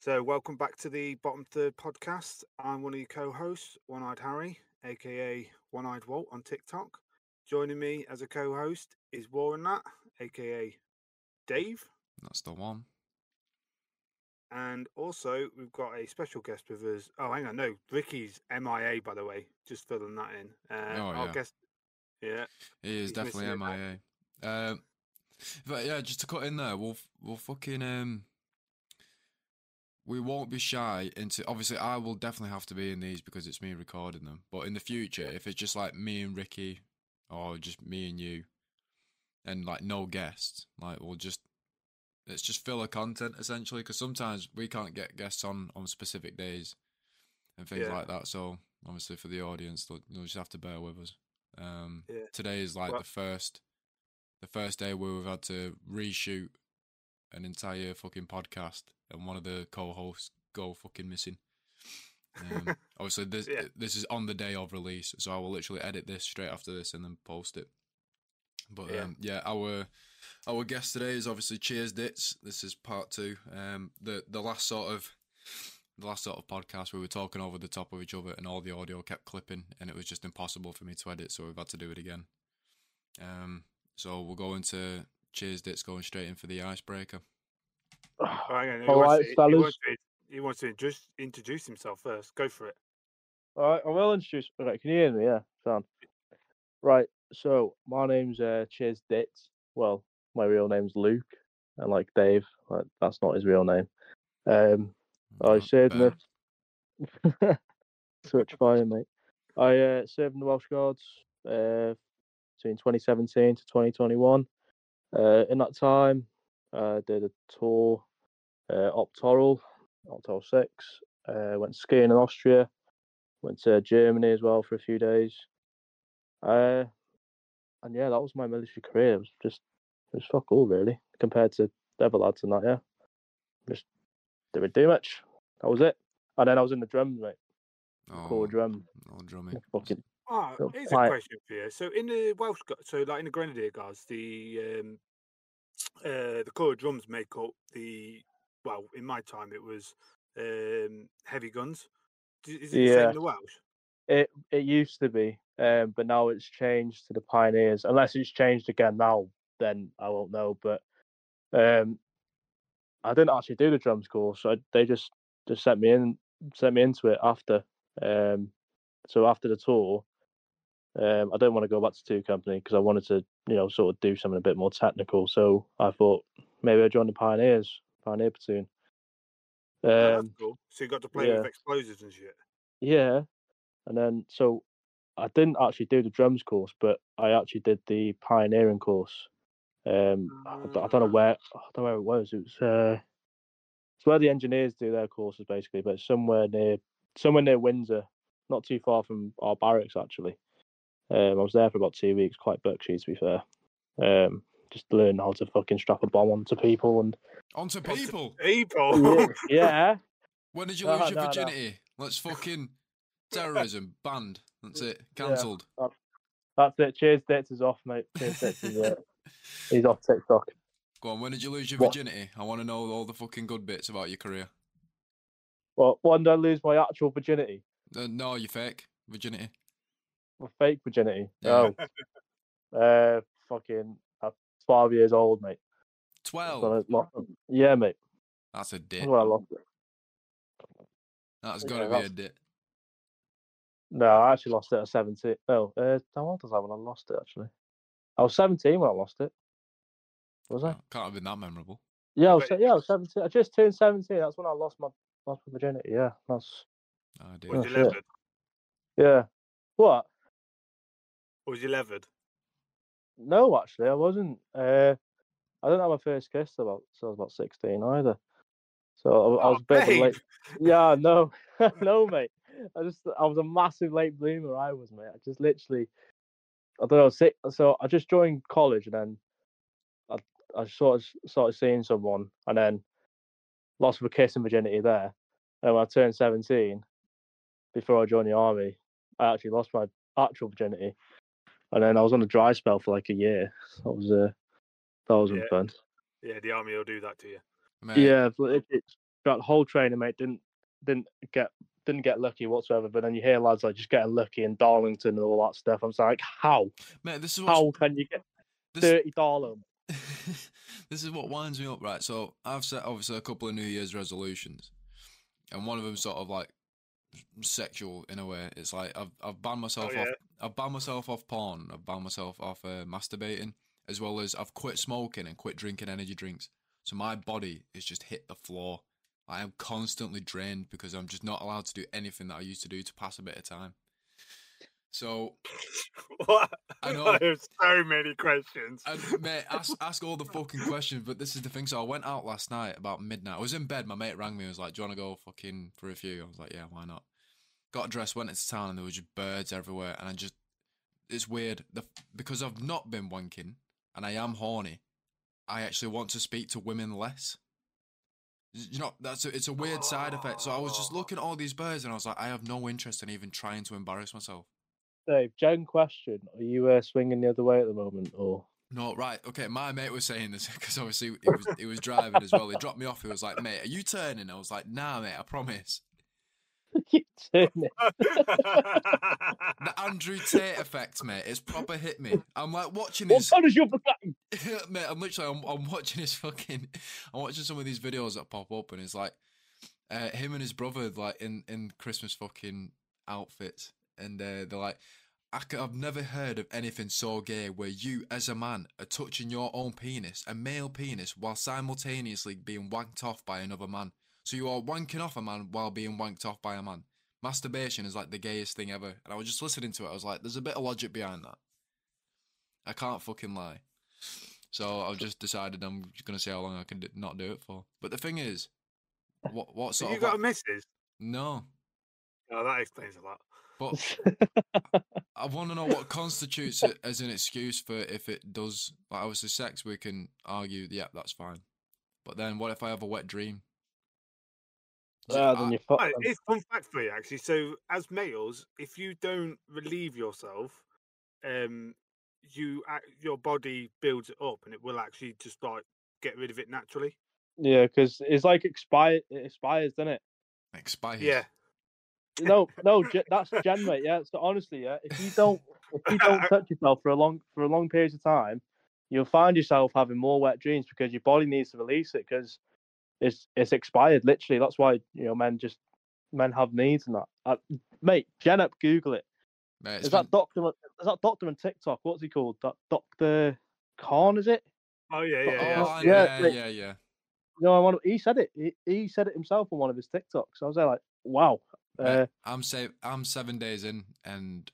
So, welcome back to the Bottom Third podcast. I'm one of your co hosts, One Eyed Harry, aka One Eyed Walt on TikTok. Joining me as a co host is Warren Nat, aka Dave. That's the one. And also, we've got a special guest with us. Oh, hang on, no, Rikki's MIA, by the way. Just filling that in. Uh, Oh, our yeah. guest, yeah, He is He's definitely MIA. Um, but yeah, just to cut in there, we'll we'll fucking um, we won't be shy into. Obviously, I will definitely have to be in these because it's me recording them. But in the future, if it's just like me and Rikki, or just me and you, and like no guests, like we'll just it's just filler content essentially. Because sometimes we can't get guests on on specific days and things Yeah. like that. So obviously for the audience, you'll just have to bear with us. Um, Yeah. today is like Well- the first, the first day where we've had to reshoot an entire fucking podcast, and one of the co-hosts go fucking missing. Um, obviously, this Yeah. this is on the day of release, so I will literally edit this straight after this and then post it. But Yeah. um, yeah, our our guest today is obviously Cheers Dits. This is part two. Um, the the last sort of the last sort of podcast we were talking over the top of each other, and all the audio kept clipping, and it was just impossible for me to edit, so we've had to do it again. Um, so we'll go into Cheers Dits, going straight in for the icebreaker. Oh, hang on, he, wants to, he, fellas. wants to, he wants to just introduce himself first. Go for it. All right, I will introduce. Right, can you hear me? Yeah, sound. Right, so my name's uh, Cheers Dits. Well, my real name's Luke, and like Dave, like, that's not his real name. Um, I Uh, served in burn. the such fire, mate. I uh, served in the Welsh Guards uh, between 2017 to 2021. Uh, in that time, I did a tour, uh, Op Toral, Optoral 6. Uh, went skiing in Austria. Went to Germany as well for a few days. Uh, and yeah, that was my military career. It was just, it was fuck all really compared to the other lads and that. Yeah, just didn't do much. That was it. And then I was in the drums, mate. Oh, Core drum. no drumming. Fucking Ah, Little here's a question for you. So in the Welsh, so like in the Grenadier Guards, the um, uh, the core drums make up the. Well, in my time, it was um, heavy guns. Is it the same Yeah. in the Welsh? it. It used to be, um, but now it's changed to the Pioneers. Unless it's changed again now, then I won't know. But um, I didn't actually do the drums course. I, they just just sent me in, sent me into it after. Um, so after the tour, um, I don't want to go back to two company because I wanted to, you know, sort of do something a bit more technical. So I thought maybe I'd join the Pioneers, Pioneer platoon. Oh, Um, cool. So you got to play yeah. with explosives and shit. Yeah, and then so I didn't actually do the drums course, but I actually did the pioneering course. Um, I, don't- I don't know Ah. where I don't know where it was. It was uh, it's where the engineers do their courses basically, but somewhere near somewhere near Windsor, not too far from our barracks actually. Um, I was there for about two weeks, quite buckshy to be fair. Um, just learn how to fucking strap a bomb onto people and On to Onto people. People. yeah, When did you No, lose your no, no. virginity? Let's fucking terrorism banned. That's it. Yeah. Cancelled. that's it. Cheers, Dits is off, mate. Cheers, Dits is uh, he's off TikTok. Go on. When did you lose your What? virginity? I want to know all the fucking good bits about your career. Well, when did I lose my actual virginity? Uh, no, you fake virginity. My fake virginity. Yeah. Oh, uh, fucking uh, twelve years old, mate. Twelve. when I lost it. Yeah, mate. That's a dick. That's when I lost it. That's Yeah, got to be a dick. No, I actually lost it at seventeen. No, uh, how old was I when I lost it? Actually, I was seventeen when I lost it. Was I? Oh, Can't have been that memorable. Yeah, I was, Wait. yeah, I was seventeen. I just turned seventeen. That's when I lost my lost my virginity. Yeah, that's Oh, dear. Oh, you yeah. What? Was you levered? No, actually, I wasn't. Uh, I didn't have my first kiss about so I was about sixteen either. So I, I Oh, was a bit late. Yeah, no, no, mate. I just I was a massive late bloomer. I was, mate. I just literally, I don't know. So I just joined college and then I I sort of started seeing someone and then lost my kiss and virginity there. And when I turned seventeen, before I joined the army, I actually lost my actual virginity. And then I was on a dry spell for like a year. That was uh, that wasn't Yeah. fun. Yeah, the army will do that to you. Mate, Yeah, but it, it's throughout whole training, mate, didn't didn't get didn't get lucky whatsoever. But then you hear lads like just getting lucky in Darlington and all that stuff. I'm like, how? Man, this is what's, How can you get this, thirty Darlington? this is what winds me up, right? So I've set obviously a couple of New Year's resolutions, and one of them sort of like sexual in a way. It's like I've I've banned myself yeah. off. I've banned myself off porn. I've banned myself off uh, masturbating, as well as I've quit smoking and quit drinking energy drinks. So my body is just hit the floor. I am constantly drained because I'm just not allowed to do anything that I used to do to pass a bit of time. So What? I know. I have so many questions. and mate, ask ask all the fucking questions. But this is the thing. So I went out last night about midnight. I was in bed. My mate rang me. and was like, "Do you want to go fucking for a few?" I was like, "Yeah, why not?" Got dressed, went into town, and there were just birds everywhere. And I just, it's weird. The because I've not been wanking and I am horny. I actually want to speak to women less. You know, that's a, it's a weird side effect. So I was just oh. looking at all these birds, and I was like, I have no interest in even trying to embarrass myself. Dave, Jen, question: Are you uh, swinging the other way at the moment, or No, right. Okay, my mate was saying this because obviously he was he was driving as well. He dropped me off. He was like, "Mate, are you turning?" I was like, "Nah, mate, I promise." you? The Andrew Tate effect, mate. It's proper hit me. I'm like watching What his colour's your mate. I'm literally I'm, I'm watching his fucking. I'm watching some of these videos that pop up, and it's like uh, him and his brother like in in Christmas fucking outfits, and uh, they're like. I c- I've never heard of anything so gay where you, as a man, are touching your own penis, a male penis, while simultaneously being wanked off by another man. So you are wanking off a man while being wanked off by a man. Masturbation is like the gayest thing ever. And I was just listening to it. I was like, there's a bit of logic behind that. I can't fucking lie. So I've just decided I'm just gonna see how long I can d- not do it for. But the thing is, what what Have sort you of got a missus? no? Oh, that explains a lot. But I want to know what constitutes it as an excuse for if it does. Like obviously, sex we can argue, yeah, that's fine. But then, what if I have a wet dream? So I- then you fuck. Right, it's fun fact for you actually. So, as males, if you don't relieve yourself, um, you ac- your body builds it up, and it will actually just like get rid of it naturally. Yeah, because it's like expired. It expires, doesn't it? expired. Yeah, No, no, that's Jen, mate. Yeah, so honestly, yeah, if you don't, if you don't touch yourself for a long for a long period of time, you'll find yourself having more wet dreams because your body needs to release it because it's it's expired. Literally, that's why you know men just men have needs and that. Uh, mate, Jen up, Google it. Mate, it's Is that been- doctor? on- Is that doctor on TikTok? What's he called? Doc- Doctor Khan, is it? Oh yeah, yeah, Oh, yeah. I- Yeah, yeah, like- yeah, yeah. No, I want. He said it. He, he said it himself on one of his TikToks. I was there like, wow. Uh, I'm sa- I'm seven days in, and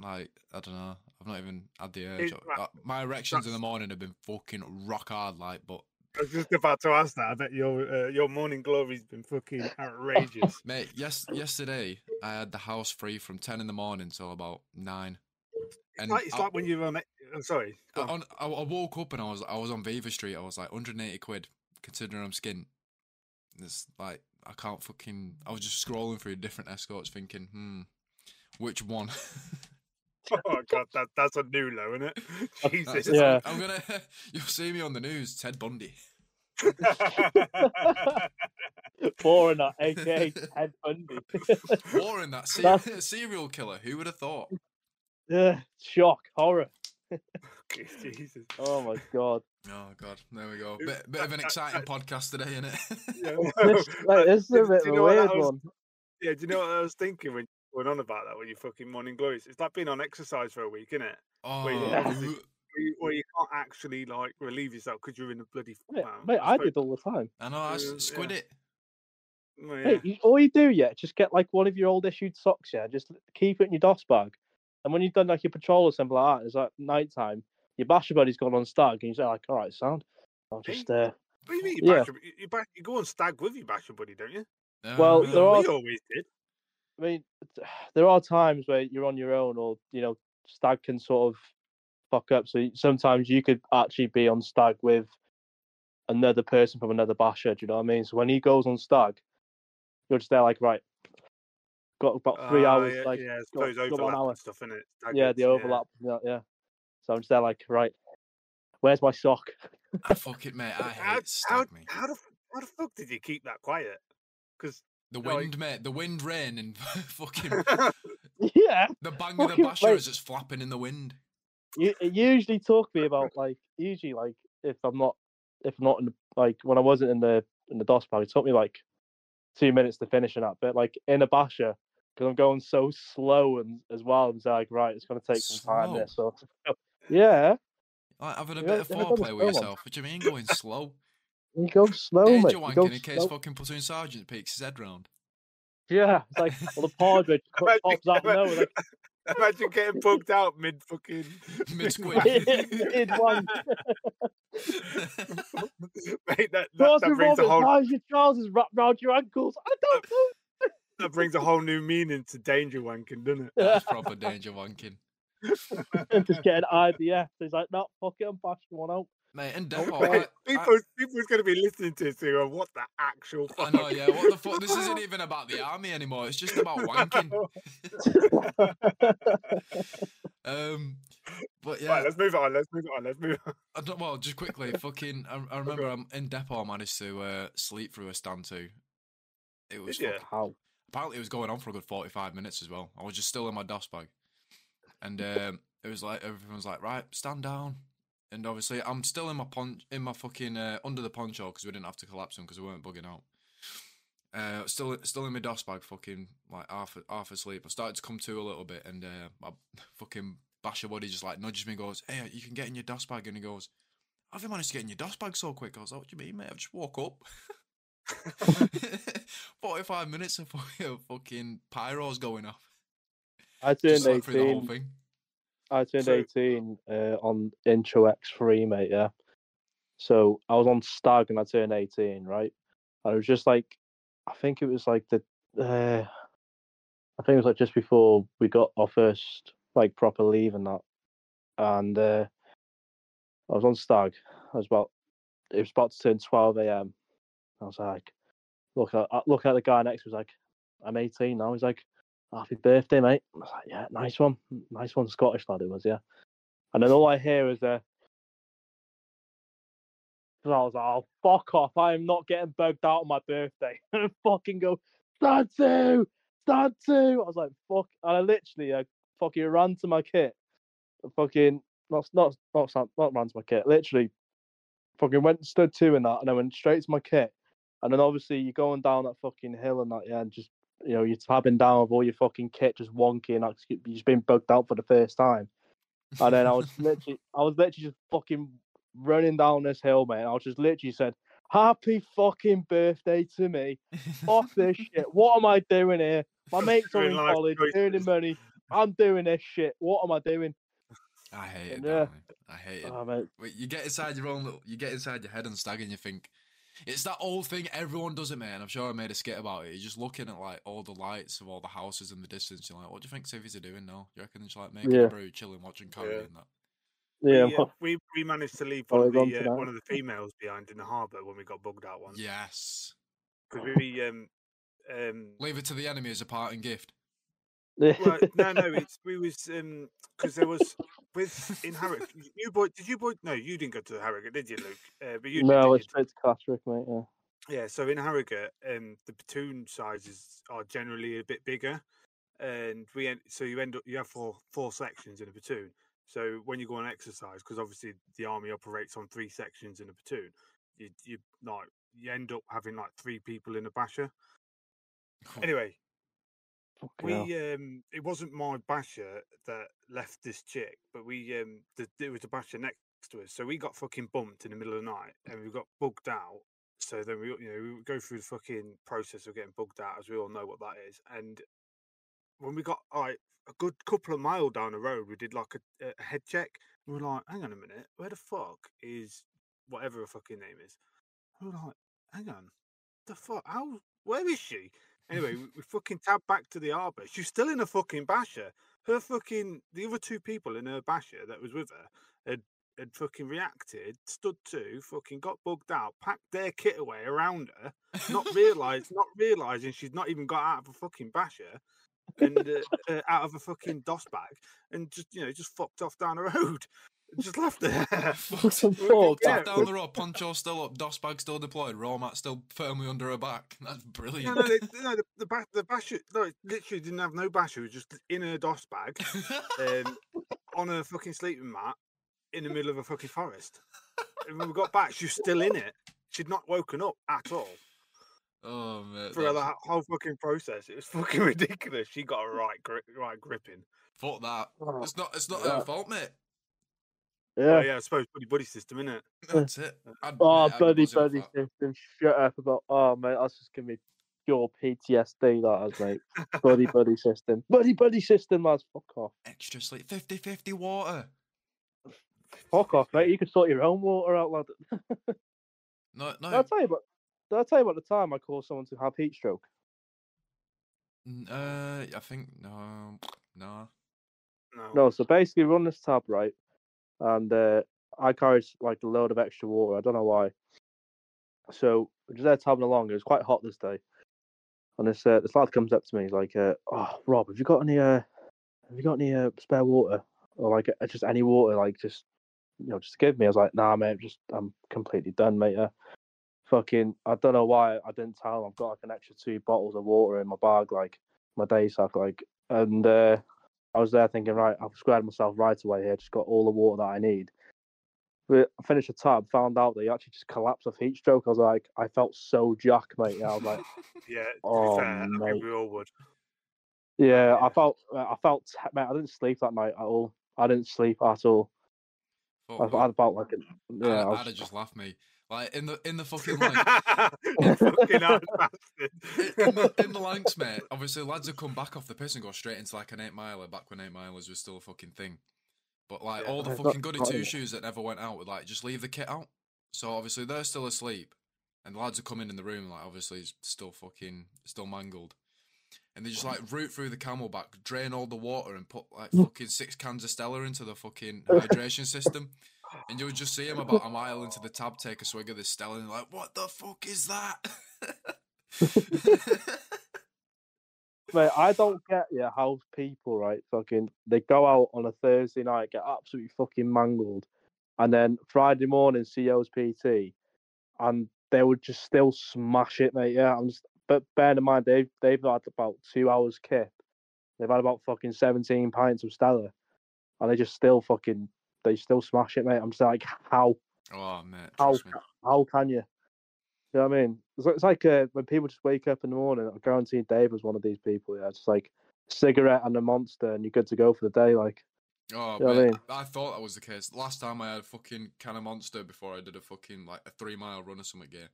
like I don't know, I've not even had the urge. Uh, My erections in the morning have been fucking rock hard, like. But I was just about to ask that. I bet your uh, your morning glory's been fucking outrageous. mate, yes, yesterday I had the house free from ten in the morning till about nine. It's like, it's I, like when you're on. I'm sorry. on, I, I woke up and I was I was on Beaver Street. I was like 180 quid, considering I'm skint. It's like I can't fucking. I was just scrolling through different escorts, thinking, hmm, which one? Oh god, that that's a new low, isn't it? Jesus. Yeah. I'm, I'm gonna. You'll see me on the news, Ted Bundy. boring that, aka Ted Bundy. Warren, that se- That's- serial killer. Who would have thought? yeah, shock, horror. Jesus. Oh my god. Oh god, there we go. Bit, bit of an I- I- exciting podcast today, isn't it? Yeah, This, like, this is a Do- bit you of a know what weird was? one. Yeah, do you know what I was thinking when you went on about that when you fucking morning glories? It's like being on exercise for a week, isn't it? oh, yeah. Where you, where you can't actually like relieve yourself because you're in a bloody. Mate, mate, I suppose- did all the time. I know. I s- Yeah, squid yeah. it. Well, yeah. Mate, you, all you do, yeah, just get like one of your old issued socks, yeah, just keep it in your DOS bag. And when you've done like your patrol or something like that, it's like night time, your basher buddy's gone on stag, and you say, like, all right, sound. I'll just, uh, What do you mean? You, Yeah. bash you, you, you go on stag with your basher buddy, don't you? Well, Uh, We, there are- always did. I mean, there are times where you're on your own, or you know, stag can sort of fuck up. So sometimes you could actually be on stag with another person from another basher. Do you know what I mean? So when he goes on stag, you're just there like, right, got about three Ah, hours, yeah, like, yeah, I got- suppose got one overlap hour. stuff in it. yeah, the overlap, yeah, yeah. So I'm just there like, right, where's my sock? I fuck it, mate. I How, hate how, stag meat. how, the, f- Why the fuck did you keep that quiet? Because The Like- wind, mate. The wind, rain, and fucking yeah. the bang of the basher wait. as it's flapping in the wind. You, it usually took me about like usually like if I'm not if I'm not in the, like when I wasn't in the in the DOS bag, it took me like two minutes to finish that. But like in a basher, because I'm going so slow and as well, I'm like right, it's gonna take some time. There, so yeah, Like having a Yeah, bit of have I done foreplay with yourself. What do you mean going slow? you go slow, mate. Danger You go wanking in case slow. fucking platoon sergeant peeks his head round. Yeah, it's like well, the partridge Imagine- pops out of nowhere. Like, imagine getting poked out mid fucking Mid squid. mid one. Mate, that, that, that brings a whole why is your trousers wrapped round your ankles? I don't know. that brings a whole new meaning to danger wanking, doesn't it? That's proper danger wanking. and just getting IDF. He's like, no, fuck it, I'm bashing one out. Mate, in Okay. depot, Mate, I, people, people's going to be listening to this and go, "What the actual?" I, I know, yeah. What the fuck? This isn't even about the army anymore. It's just about wanking. Um, but yeah, Right, let's move on. Let's move on. Let's move on. I don't, well, just quickly, fucking. I, I remember I'm in depot. I managed to uh, sleep through a stand to. It was Did ya? fucking, How? apparently it was going on for a good forty five minutes as well. I was just still in my DOS bag, and um, it was like everyone was like, right, stand down. And obviously, I'm still in my pon- in my fucking uh, under the poncho because we didn't have to collapse them because we weren't bugging out. Uh, still, still in my DOS bag, fucking like half half asleep. I started to come to a little bit, and uh, my fucking basher buddy just like nudges me, and goes, "Hey, you can get in your DOS bag," and he goes, "Have you managed to get in your DOS bag so quick?" I was like, "What do you mean, mate? I just woke up." Forty-five minutes of fucking, fucking pyros going off. I turned Just slept through the whole 18. thing. I turned So- 18 uh, on Intro X3, mate. Yeah. So I was on Stag and I turned 18, right? And it was just like, I think it was like the, uh, I think it was like just before we got our first like proper leave and that. And uh, I was on Stag. I was about, it was about to turn 12 a.m. I was like, look at, I- look at the guy next me, was like, I'm 18 now. He's like, happy birthday, mate. I was like, yeah, nice one. Nice one, Scottish lad it was, yeah. And then all I hear is and I was like, oh fuck off, I am not getting bugged out on my birthday. And I fucking go, stand two, stand two. I was like, fuck and I literally uh, fucking ran to my kit. Fucking not not not not, not ran to my kit, literally fucking went stood two in that and I went straight to my kit. And then obviously you're going down that fucking hill and that, yeah, and just you know, you're tabbing down with all your fucking kit just wonky and like, you've just been bugged out for the first time. And then I was literally, I was literally just fucking running down this hill, man. I was just literally said, "Happy fucking birthday to me! Fuck this shit! What am I doing here? My mates are Doing in college, choices. earning money. I'm doing this shit. What am I doing?" I hate it. Yeah. I hate it. Oh, you get inside your own little, you get inside your head and stag and you think it's that old thing everyone does it man. I'm sure i made a skit about it. You're just looking at like all the lights of all the houses in the distance. You're like what do you think civies are doing now? You reckon they're just like making Yeah. a brew chilling watching Carrie Yeah. and that? Yeah, we, uh, we we managed to leave one of the uh, one of the females behind in the harbour when we got bugged out once. yes. Because we um um leave it to the enemy as a parting gift. Well, no no it's we was um because there was with in Harrogate you boy did you boy no you didn't go to Harrogate did you Luke uh, but you no, didn't it's straight to Catterick, mate. Yeah. Yeah, so in Harrogate, um, the platoon sizes are generally a bit bigger, and we end, so you end up you have four four sections in a platoon. So when you go on exercise, because obviously the army operates on three sections in a platoon, you you like you end up having like three people in a basher. Anyway, We hell. um it wasn't my basher that left this chick, but we um the, there was a basher next to us, so we got fucking bumped in the middle of the night, and we got bugged out. So then we you know we go through the fucking process of getting bugged out, as we all know what that is. And when we got like a good couple of mile down the road, we did like a, a head check. We we're like, hang on a minute, where the fuck is whatever her fucking name is? We're like, hang on, the fuck? How? Where is she? Anyway, we, we fucking tabbed back to the arbor. She's still in a fucking basher. Her fucking the other two people in her basher that was with her had had fucking reacted, stood to, fucking got bugged out, packed their kit away around her, not realised, not realising she'd not even got out of a fucking basher and uh, uh, out of a fucking DOS bag, and just you know just fucked off down the road. Just left there. Fucked. Fuck, Fucked yeah. off down the road, poncho still up, DOS bag still deployed, raw mat still firmly under her back. That's brilliant. no, they, no, the, the, ba- the basher, no, it literally didn't have no basher. It was just in a DOS bag, um, on a fucking sleeping mat, in the middle of a fucking forest. And when we got back, she was still in it. She'd not woken up at all oh man, for the whole fucking process. It was fucking ridiculous. She got a right, grip, right gripping. fuck that. Oh, It's not. It's not Yeah. her fault, mate. Oh yeah. yeah, I suppose buddy buddy system, innit? That's it. I'd, Oh, mate, I'd be bloody, buzzing off bloody that. system. Shut up about. Oh, mate, that's just gonna be pure PTSD. That is, mate. buddy, buddy system. Buddy, buddy system, lads. Fuck off. Extra sleep, 50-50 water. Fuck off, mate. You can sort your own water out, lad. No, no. I'll tell you what. Did I tell you about the time I caused someone to have heat stroke? Uh, I think no, no. No. No, so basically, we run this tab right, and uh, I carried like a load of extra water. I don't know why. So just there tabbing along. It was quite hot this day, and this uh, this lad comes up to me. He's like, uh, "Oh, Rob, have you got any uh, have you got any uh, spare water or like uh, just any water? Like just you know, just give me." I was like, "Nah, mate, just I'm completely done, mate." Uh, fucking, I don't know why I didn't tell him. I've got like an extra two bottles of water in my bag, like my day sack, like, and uh, I was there thinking, right, I've squared myself right away here. Just got all the water that I need. But I finished the tab, found out that he actually just collapsed off heat stroke. I was like, I felt so jack, mate. Yeah, I was like, Yeah, Oh, be fair, I mate. think we all would. yeah, Yeah. Uh, I felt, I felt, mate. I didn't sleep that night at all. I didn't sleep at all. Fuck, I, man. I felt like, it, I'd, yeah, I I'd have just laughed me. Like in the in the fucking like you fucking in the, in the Lancs, mate. Obviously, lads have come back off the piss and go straight into like an eight miler back when eight milers was still a fucking thing. But like Yeah. all the fucking goody two shoes that never went out would like just leave the kit out. So obviously they're still asleep, and the lads are coming in the room like obviously it's still fucking still mangled, and they just like root through the camelback, drain all the water, and put like fucking six cans of Stella into the fucking hydration system. And you'll just see him about a mile into the tab take a swig of this Stella and like, what the fuck is that? mate. I don't get yeah how people right fucking they go out on a Thursday night get absolutely fucking mangled, and then Friday morning CO's PT, and they would just still smash it, mate. Yeah, I'm just, but bear in mind they've they've had about two hours kip, they've had about fucking seventeen pints of Stella, and they just still fucking they still smash it, mate. I'm just like how oh, mate, how me. how can you? You know what I mean? It's, like- it's like uh, when people just wake up in the morning. I guarantee Dave was one of these people. Yeah, it's like cigarette and a monster, and you're good to go for the day. Like, Oh, You know what I mean? I, I thought that was the case. Last time I had a fucking can of monster before I did a fucking like a three mile run or something gear.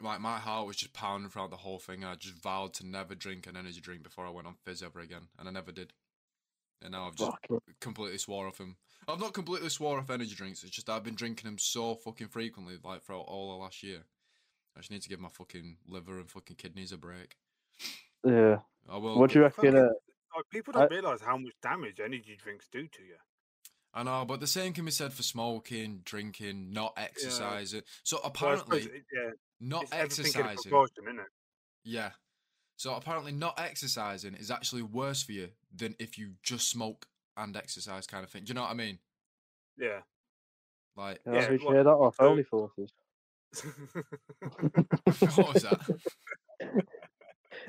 Like my heart was just pounding throughout the whole thing. I just vowed to never drink an energy drink before I went on fizz ever again, and I never did. And now I've just fucking- completely swore off him. I've not completely swore off energy drinks. It's just I've been drinking them so fucking frequently, like for all the last year. I just need to give my fucking liver and fucking kidneys a break. yeah. I will. What do you reckon? fucking- Uh, Like, people don't realise how much damage energy drinks do to you. I know, but the same can be said for smoking, drinking, not exercising. So apparently, suppose it- yeah, not it's exercising. isn't it? Yeah. So apparently, not exercising is actually worse for you than if you just smoke and exercise, kind of thing. Do you know what I mean? Yeah. Like, yeah, Yeah, who'd you hear that off? Only forces. what was that?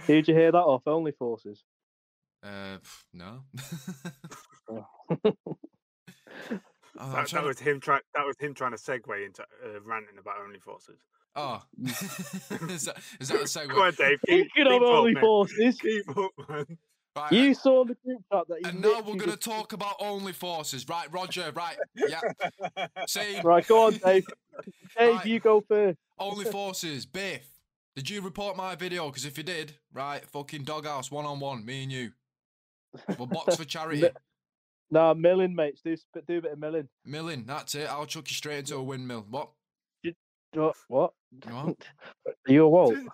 Who'd you hear that off? Only forces. Uh, no. Oh. Oh, that, that trying to- was him trying. That was him trying to segue into uh, ranting about only forces. Oh, is that is that a segue? Come on, Dave. Keep, Speaking of keep up, only man. forces, Keep up, man. Right, you saw the group chat that he and now we're gonna talk about only forces, right, Roger? Right, yeah. See, Right, go on, Dave. Dave, Right. you go first. only forces. Biff, did you report my video? Because if you did, right, fucking doghouse, one on one, me and you. We'll box for charity. Nah, milling, mates. Do sp- do a bit of milling. Milling, that's it. I'll chuck you straight into a windmill. What? What? What? What? Are you a Walt? Do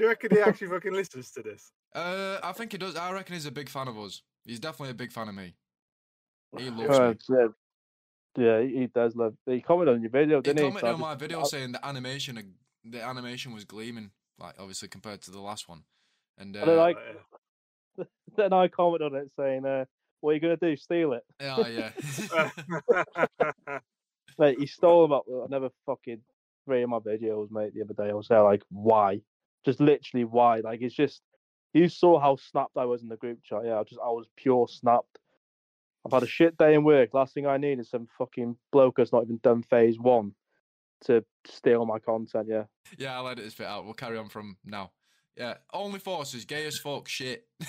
you reckon he actually fucking listens to this? Uh, I think he does. I reckon he's a big fan of us. He's definitely a big fan of me. He loves Uh, me. yeah, yeah, he he does love. He commented on your video, didn't he? commented So I on my video I- saying the animation, the animation was gleaming, like obviously compared to the last one. And uh, And then I- Uh, then I commented on it saying, uh, What are you gonna do? Steal it? Oh yeah. Mate, he stole them up. I never fucking three of my videos, mate. The other day, I was there like, why? Just literally why? Like, it's just you saw how snapped I was in the group chat. Yeah, I just I was pure snapped. I've had a shit day in work. Last thing I need is some fucking bloke that's not even done phase one to steal my content. Yeah. yeah, I'll edit this bit out. We'll carry on from now. Yeah, only forces, gay as fuck, shit.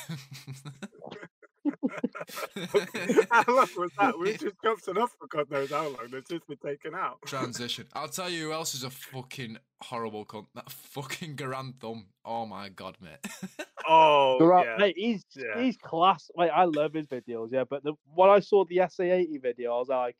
how long was that? We just jumped enough for God knows how long. It's just been taken out. Transition. I'll tell you who else is a fucking horrible cunt. That fucking Garand Thumb. Oh my god, mate. Oh, Garand, yeah. mate, he's Yeah. he's class. Like I love his videos, yeah. But the when I saw the SA80 video, I was like,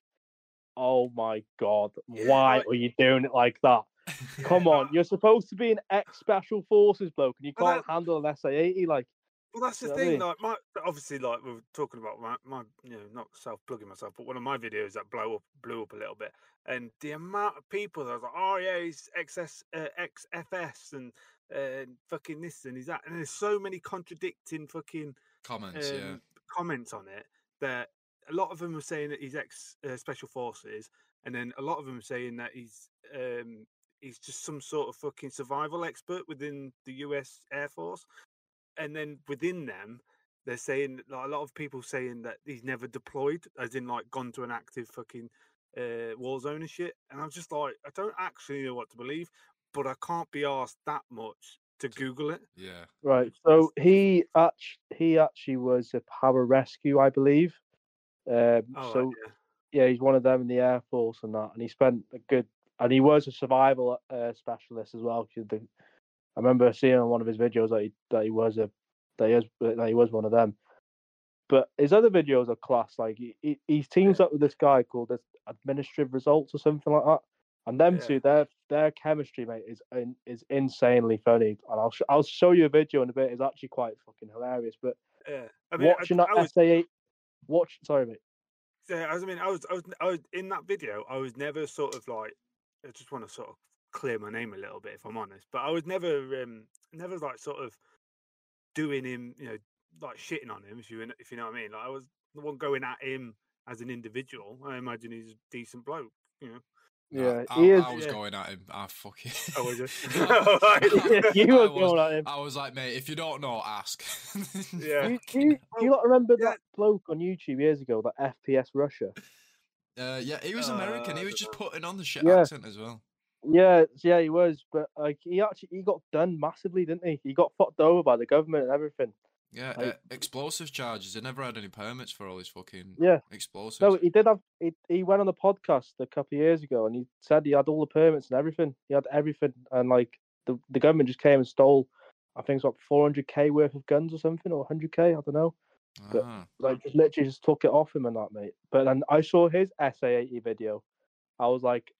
"Oh my god, Yeah, why like- are you doing it like that? Come on, you're supposed to be an ex special forces bloke, and you can't handle an SA80. Like, Well, that's the You what I thing. mean? Like, my obviously, like we were talking about my, my, you know, not self plugging myself, but one of my videos that blow up, blew up a little bit, and the amount of people that was like, oh yeah, he's XS, uh, XFS, and uh, fucking this and he's that, and there's so many contradicting fucking Comments, um, yeah. comments on it that a lot of them were saying that he's ex uh, special forces, and then a lot of them saying that he's um he's just some sort of fucking survival expert within the U.S. Air Force, and then within them. They're saying like a lot of people saying that he's never deployed, as in like gone to an active fucking uh, war zone and shit. And I'm just like, I don't actually know what to believe, but I can't be asked that much to Google it. Yeah. right? So he actually he actually was a pararescue, I believe. Um, Oh, right, so yeah. yeah, he's one of them in the air force and that, and he spent a good, and he was a survival uh, specialist as well. 'cause the, I remember seeing on one of his videos that he that he was a that he, is, that he was one of them. But his other videos are class. Like he, he, teams up with this guy called this Administrative Results or something like that. And them Yeah. two, their their chemistry, mate, is is insanely funny. And I'll sh- I'll show you a video in a bit. It's actually quite fucking hilarious. But Yeah, I mean, I- watching I, that was, SA8, watch. Sorry, mate. yeah, I mean, I was, I was, I was in that video. I was never sort of like, I just want to sort of clear my name a little bit, if I'm honest. But I was never, um, never like sort of doing him, you know, like shitting on him, if you, if you know what I mean. Like I was the one going at him as an individual. I imagine he's a decent bloke, you know. Yeah, I, I, is. I was yeah. going at him. I fucking. Oh, was it? I- you were was- going at him. I was like, mate, if you don't know, ask. Yeah. Do you, do you, do you not remember yeah. that bloke on YouTube years ago, that FPS Russia? Uh, yeah, he was American. Uh, He was just know. putting on the shit Yeah. accent as well. Yeah, yeah, he was, but like he actually he got done massively, didn't he? He got fucked over by the government and everything. Yeah, Like- uh, explosives charges. He never had any permits for all his fucking Yeah. explosives. No, he did have. He, he went on the podcast a couple of years ago, and he said he had all the permits and everything. He had everything, and like the the government just came and stole. I think it's like 400k worth of guns or something, or 100k. I don't know. but- Ah, Like just literally just took it off him and that, mate. But then I saw his SA80 video. I was like,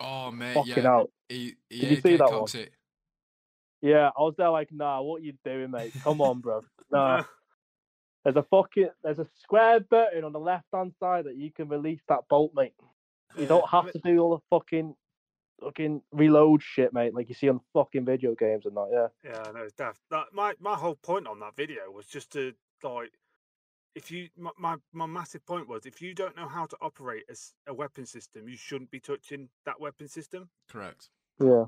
oh man, fucking yeah. out. He, he Did you see that one? it. Yeah, I was there like, nah, what you doing, mate? Come on, bro. Nah. There's a fucking there's a square button on the left hand side that you can release that bolt, mate. You don't have to do all the fucking fucking reload shit, mate, like you see on fucking video games and that, yeah. Yeah, know daft. That, my my whole point on that video was just to like, if you my, my my massive point was if you don't know how to operate a, s- a weapon system, you shouldn't be touching that weapon system. Correct. Yeah.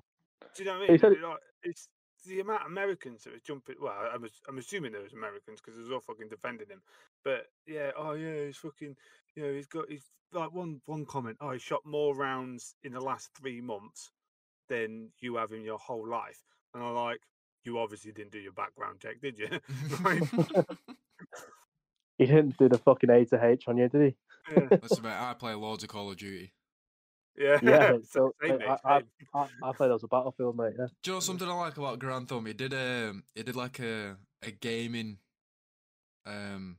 Do you know what I He mean? said- Like, it's the amount of Americans that are jumping. Well, I was I'm assuming there was Americans because they was all fucking defending him. But yeah, oh yeah, he's fucking. You know, he's got he's like one one comment. Oh, he shot more rounds in the last three months than you have in your whole life. And I'm like, you obviously didn't do your background check, did you? Like, He didn't do the fucking A to H on you, did he? yeah, Listen, mate, I play loads of Call of Duty. yeah. Yeah, so, same, mate, mate, I- I- same. I, I played as a battlefield, mate, yeah. Do you know something I like about Garand Thumb? He did um he did like a a gaming um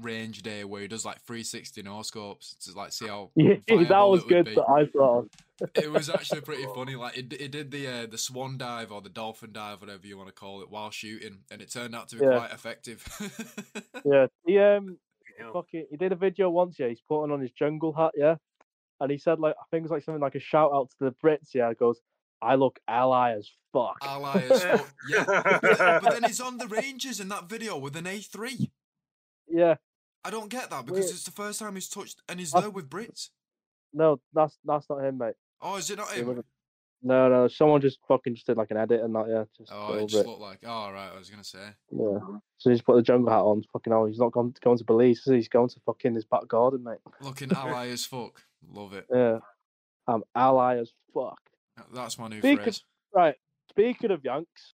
range day where he does like 360 no scopes to like see how Yeah, that was it good that I thought it was actually pretty funny. Like he, it did the uh, the swan dive or the dolphin dive, whatever you want to call it, while shooting, and it turned out to be Yeah. quite effective. Yeah. He um You know, fucking he did a video once, yeah, he's putting on his jungle hat, yeah. And he said like I think it was like something like a shout out to the Brits, yeah, it goes, I look ally as fuck. Ally as fuck. Yeah. But, but then he's on the ranges in that video with an A3. Yeah. I don't get that because Weird. it's the first time he's touched and he's I- there with Brits. No, that's that's not him, mate. Oh, is it not It him? wasn't- No, no, someone just fucking just did like an edit and that, yeah. Just Oh, it over just it. looked like. Oh, right. I was gonna say. Yeah. So he's put the jungle hat on. Fucking hell, he's not gone going to Belize. is he? He's going to fucking his back garden, mate. Looking ally as fuck. Love it. Yeah. I'm ally as fuck. That's my new Speak of- phrase. Right. Speaking of Yanks,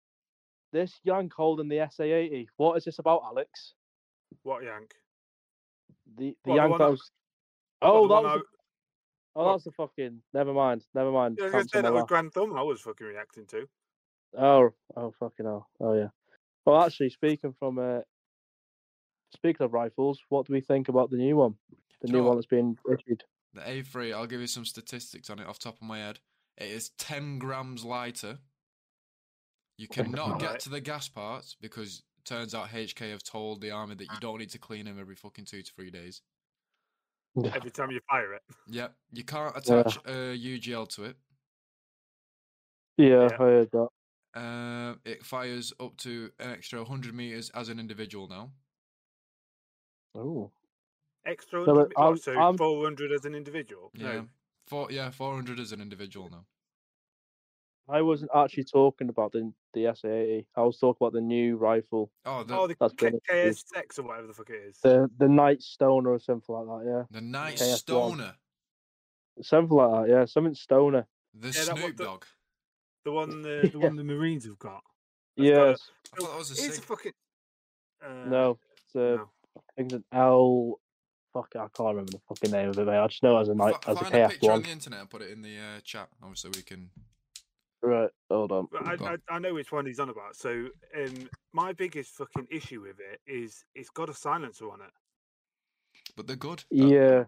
this Yank holding the SA80. What is this about, Alex? What yank? The the What, the Yank one that that- What, Oh, that was. I- Oh, that's the fucking. Never mind. Never mind. Yeah, I was say that was. Garand Thumb. I was fucking reacting to. Oh, oh, fucking hell. Oh, yeah. Well, actually, speaking from. Uh, speaking of rifles, what do we think about the new one? The new one that's been issued. The A3, I'll give you some statistics on it off the top of my head. It is 10 grams lighter. You cannot get to the gas parts because turns out HK have told the army that you don't need to clean them every fucking two to three days. Every time you fire it. Yep, you can't Yeah. attach a UGL to it. Yeah, Yeah. I heard that. Uh, it fires up to an extra 100 meters as an individual now. Oh. Extra No, 100, but I'm- what, so I'm- 400 as an individual? Yeah, No. four, yeah, 400 as an individual now. I wasn't actually talking about the the SA80. I was talking about the new rifle, Oh, the Oh, the That's K- been KSX or whatever the fuck it is. the the Knight Stoner or something like that. Yeah. The Night KF1. Stoner, something like that. Yeah, something Stoner. the Yeah, that one- Snoop the- The one the, the one the Marines have got. got a- Yes. I thought that was a It's a fucking. Uh, No. It's a, no. I think it's an L. Fuck, I can't remember the fucking name of it, mate. I just know it as a night Fi- as a find a picture on KF1. the internet and put it in the uh, chat, obviously we can. Right. Hold on. But I, I. I know which one he's on about. So, um, my biggest fucking issue with it is it's got a silencer on it. But they're good. Yeah.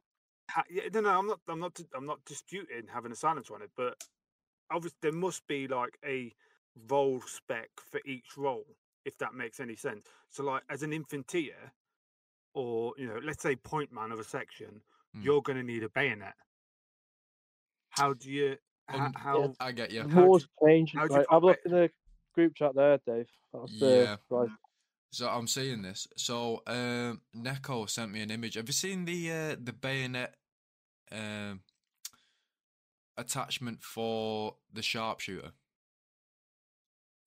Ha- yeah, no, no, I'm not, I'm not, I'm not disputing having a silencer on it, but obviously there must be like a role spec for each role, if that makes any sense. So, like as an infantier, or you know, let's say point man of a section, Hmm. you're going to need a bayonet. How do you? How? How I get you. How do War's changing. how Right, I've looked in the group chat there, Dave. That's Yeah. the right. So I'm seeing this. So um, Neko sent me an image. Have you seen the uh, the bayonet um, attachment for the sharpshooter?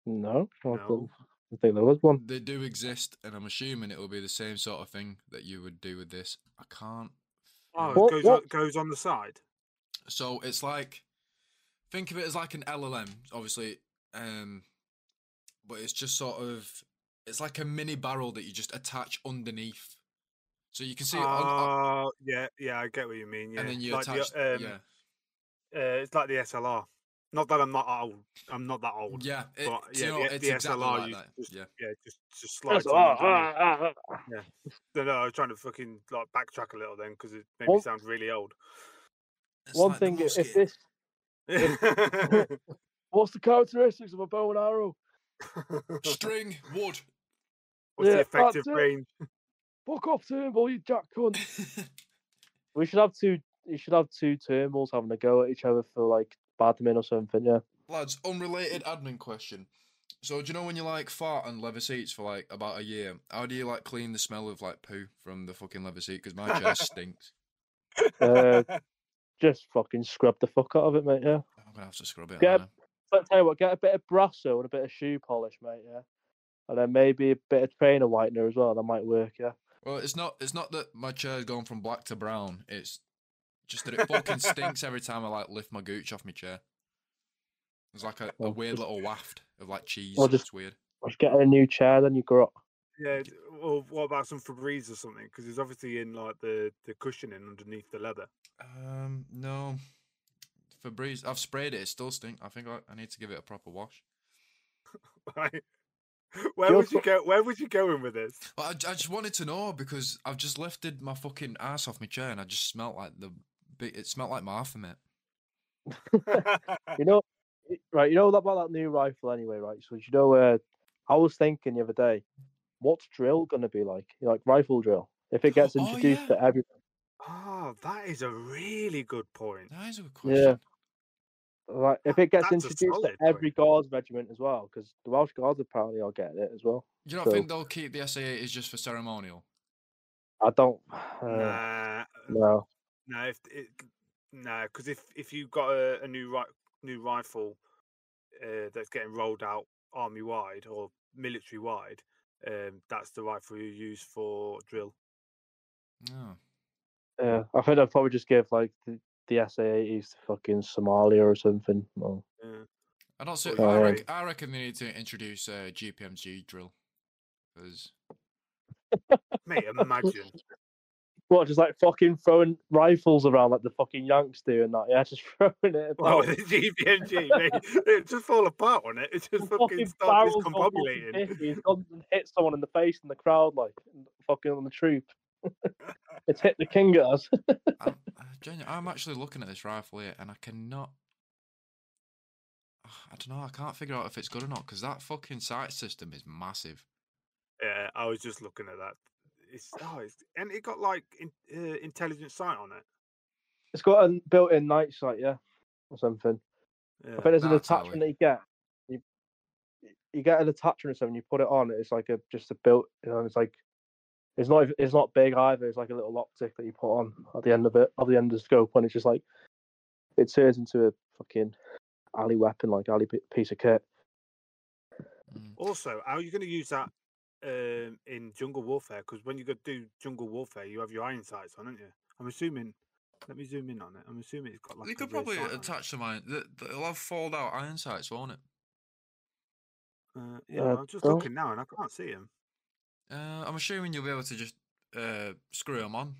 No, I No. I think there was one. They do exist, and I'm assuming it will be the same sort of thing that you would do with this. I can't. Oh, it What- goes what- On, goes on the side. So it's like, think of it as like an LLM, obviously, um, but it's just sort of, it's like a mini barrel that you just attach underneath. So you can see it on, on- Oh, yeah, yeah, I get what you mean. Yeah, and then you like the, attach, um, yeah, uh, it's like the SLR. Not that I'm not old. I'm not that old. yeah, it, but do you yeah, know, the, it's the exactly SLR like you that. just, Yeah, yeah, just just slides. Yes, on ah, underneath. ah, ah, ah. No, no, I was trying to fucking like backtrack a little then because it made me sound really old. It's One like thing, if this, What's the characteristics of a bow and arrow? string wood. What's the effective range? Fuck off, Turnbull, you jack cunt. We should have two. You should have two Turnbulls having a go at each other for like badminton or something. Yeah. Lads, unrelated admin question. So do you know when you like fart on leather seats for like about a year? How do you like clean the smell of like poo from the fucking leather seat? Because my chair stinks. Uh, just fucking scrub the fuck out of it, mate. Yeah. I'm gonna have to scrub it. Get aren't I? But tell you what, get a bit of Brasso and a bit of shoe polish, mate. Yeah. And then maybe a bit of trainer whitener as well. That might work. Yeah. Well, it's not. It's not that my chair's gone from black to brown. It's just that it fucking stinks every time I like lift my gooch off my chair. It's like a, a oh, weird just- little waft of like cheese. Well, just- it's weird. Just get a new chair, then you grow up. Yeah. d- Well, what about some Febreze or something? Because it's obviously in like the the cushioning underneath the leather. Um, no. Febreze. I've sprayed it. It still stink. I think I, I need to give it a proper wash. Right. Where You're would you go? Where would you going with this? But I, I just wanted to know because I've just lifted my fucking ass off my chair and I just smelt like the. big- It smelt like my mate. You know, right? You know about that new rifle anyway, right? So you know, uh, I was thinking the other day, what's drill gonna be like? You know, like rifle drill, if it gets Oh, introduced yeah. to everyone. Oh, that is a really good point. That is a good question. Yeah. Like if it gets That's introduced to solid point. every guards regiment as well, because the Welsh guards apparently are getting it as well. You don't So- think they'll keep the SA80s just for ceremonial? I don't. Uh, nah, No. no, if it, no, because if if you got a, a new ri- new rifle uh, that's getting rolled out army wide or military wide, um, that's the rifle you use for drill. Oh. Yeah, I think I'd probably just give like the, the SA80s to fucking Somalia or something. Well, Yeah. I don't I, yeah. reckon, I reckon they need to introduce uh, GPMG drill because Mate, imagine. what, just like fucking throwing rifles around like the fucking Yanks do and that? Yeah, just throwing it. Oh, about. the GPMG, mate, it just fall apart on it. It just The fucking starts barrels go fucking discombobulating. 50, It's gone and hit someone in the face in the crowd, like fucking on the troop. it's hit the king at us. I'm, uh, I'm actually looking at this rifle here and I cannot. I don't know. I can't figure out if it's good or not because that fucking sight system is massive. Yeah, I was just looking at that. It's oh, it's, and it got like in, uh, intelligent sight on it. It's got a built-in night sight, yeah, or something. Yeah. I think there's an attachment that you get. You you get an attachment or something. You put it on. It's like a just a built. You know, it's like it's not it's not big either. It's like a little optic that you put on at the end of it, at the end of the scope, and it's just like it turns into a fucking alley weapon, like alley piece of kit. Mm. Also, how are you going to use that um, in jungle warfare? Because when you go do jungle warfare, you have your iron sights on, aren't you? I'm assuming. Let me zoom in on it. I'm assuming it's got like. you could probably sight attach some iron. th- th- It'll have fold out iron sights, won't it? Uh, yeah, Uh, I'm just don't- looking now and I can't see him. Uh, I'm assuming you'll be able to just uh, screw them on.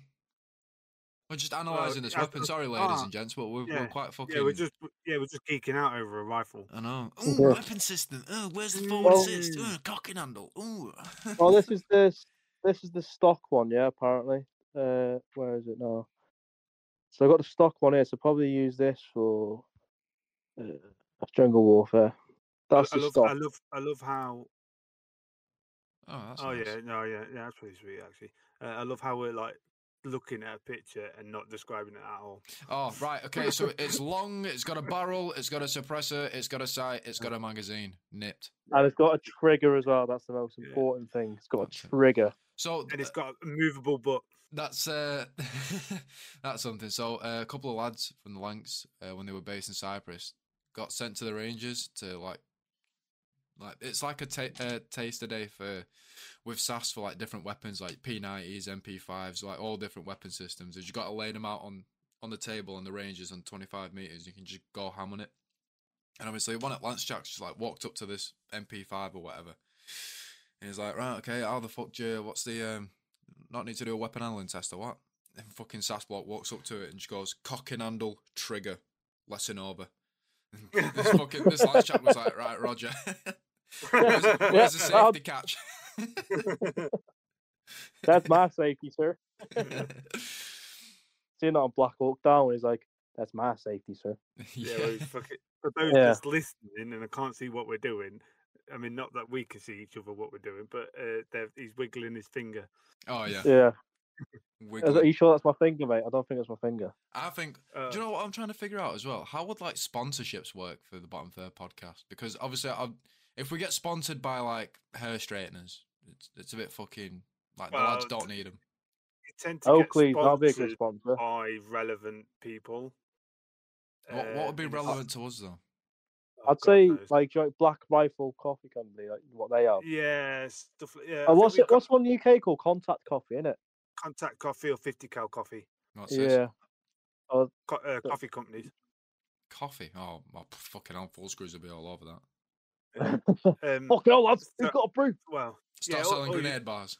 We're just analysing this yeah, weapon. but- Sorry, ladies ah, and gents, but we're, yeah, we're quite fucking. Yeah, we're just yeah we're just geeking out over a rifle. I know. Yeah. Weapon system. Oh, where's the forward Well- assist? Ooh, cocking handle. Ooh. Well, this is the this is the stock one, yeah. Apparently, uh, where is it now? So I got the stock one here. So probably use this for uh, jungle warfare. I- That's I, the love stock. I love I love how Oh, that's oh nice. yeah no yeah yeah that's pretty sweet actually. Uh, I love how we're like looking at a picture and not describing it at all. Oh, right. Okay, so it's long, it's got a barrel, it's got a suppressor, it's got a sight, it's got a magazine. Nipped. And it's got a trigger as well. That's the most Yeah. important thing. It's got That's a it. trigger. So And it's uh, got a movable butt. that's uh, that's something. So uh, a couple of lads from the Lancs, uh, when they were based in Cyprus, got sent to the Rangers to like, like it's like a ta- uh, taster day for with SAS for like different weapons like P90s, MP5s, like all different weapon systems. Is you got to lay them out on on the table on the Rangers on 25 meters. You can just go ham on it. And obviously, one at Lance Jack's just like walked up to this MP5 or whatever. And he's like, right, okay, how the fuck do you, what's the, um, not need to do a weapon handling test or what? And fucking SAS block walks up to it and just goes, cocking handle, trigger, lesson over. This fucking, this Lance Jack was like, right, Roger. where's, where's the Yeah, safety catch? That's my safety, sir. Seeing that on Black Hawk Down, he's like, "That's my safety, sir." Yeah, well, he's fucking, for those Yeah. just listening and I can't see what we're doing. I mean, not that we can see each other what we're doing, but uh, he's wiggling his finger. Oh yeah, Yeah. Wiggling. Are you sure that's my finger, mate? I don't think it's my finger. I think. Uh, do you know what I'm trying to figure out as well? How would like sponsorships work for the Bottom Third podcast? Because obviously, i if we get sponsored by like hair straighteners, it's it's a bit fucking like the lads don't need them. tend to Oakley, get that'll be a good sponsor. by relevant people. What, what uh, would be in the past. relevant to us though? Oh, I'd God say knows. like do Black Rifle Coffee Company, like what they are. yeah, stuff. Yeah, I And what's it? got What's one UK called Contact Coffee, innit? contact coffee or fifty cal coffee? What's this? Yeah. Co- uh, coffee companies. Coffee. Oh, well, p- fucking hell, full screws will be all over that. Um, Fuck hell, lads! so- We've got a brew. well, Start Yeah, selling or you- grenade bars.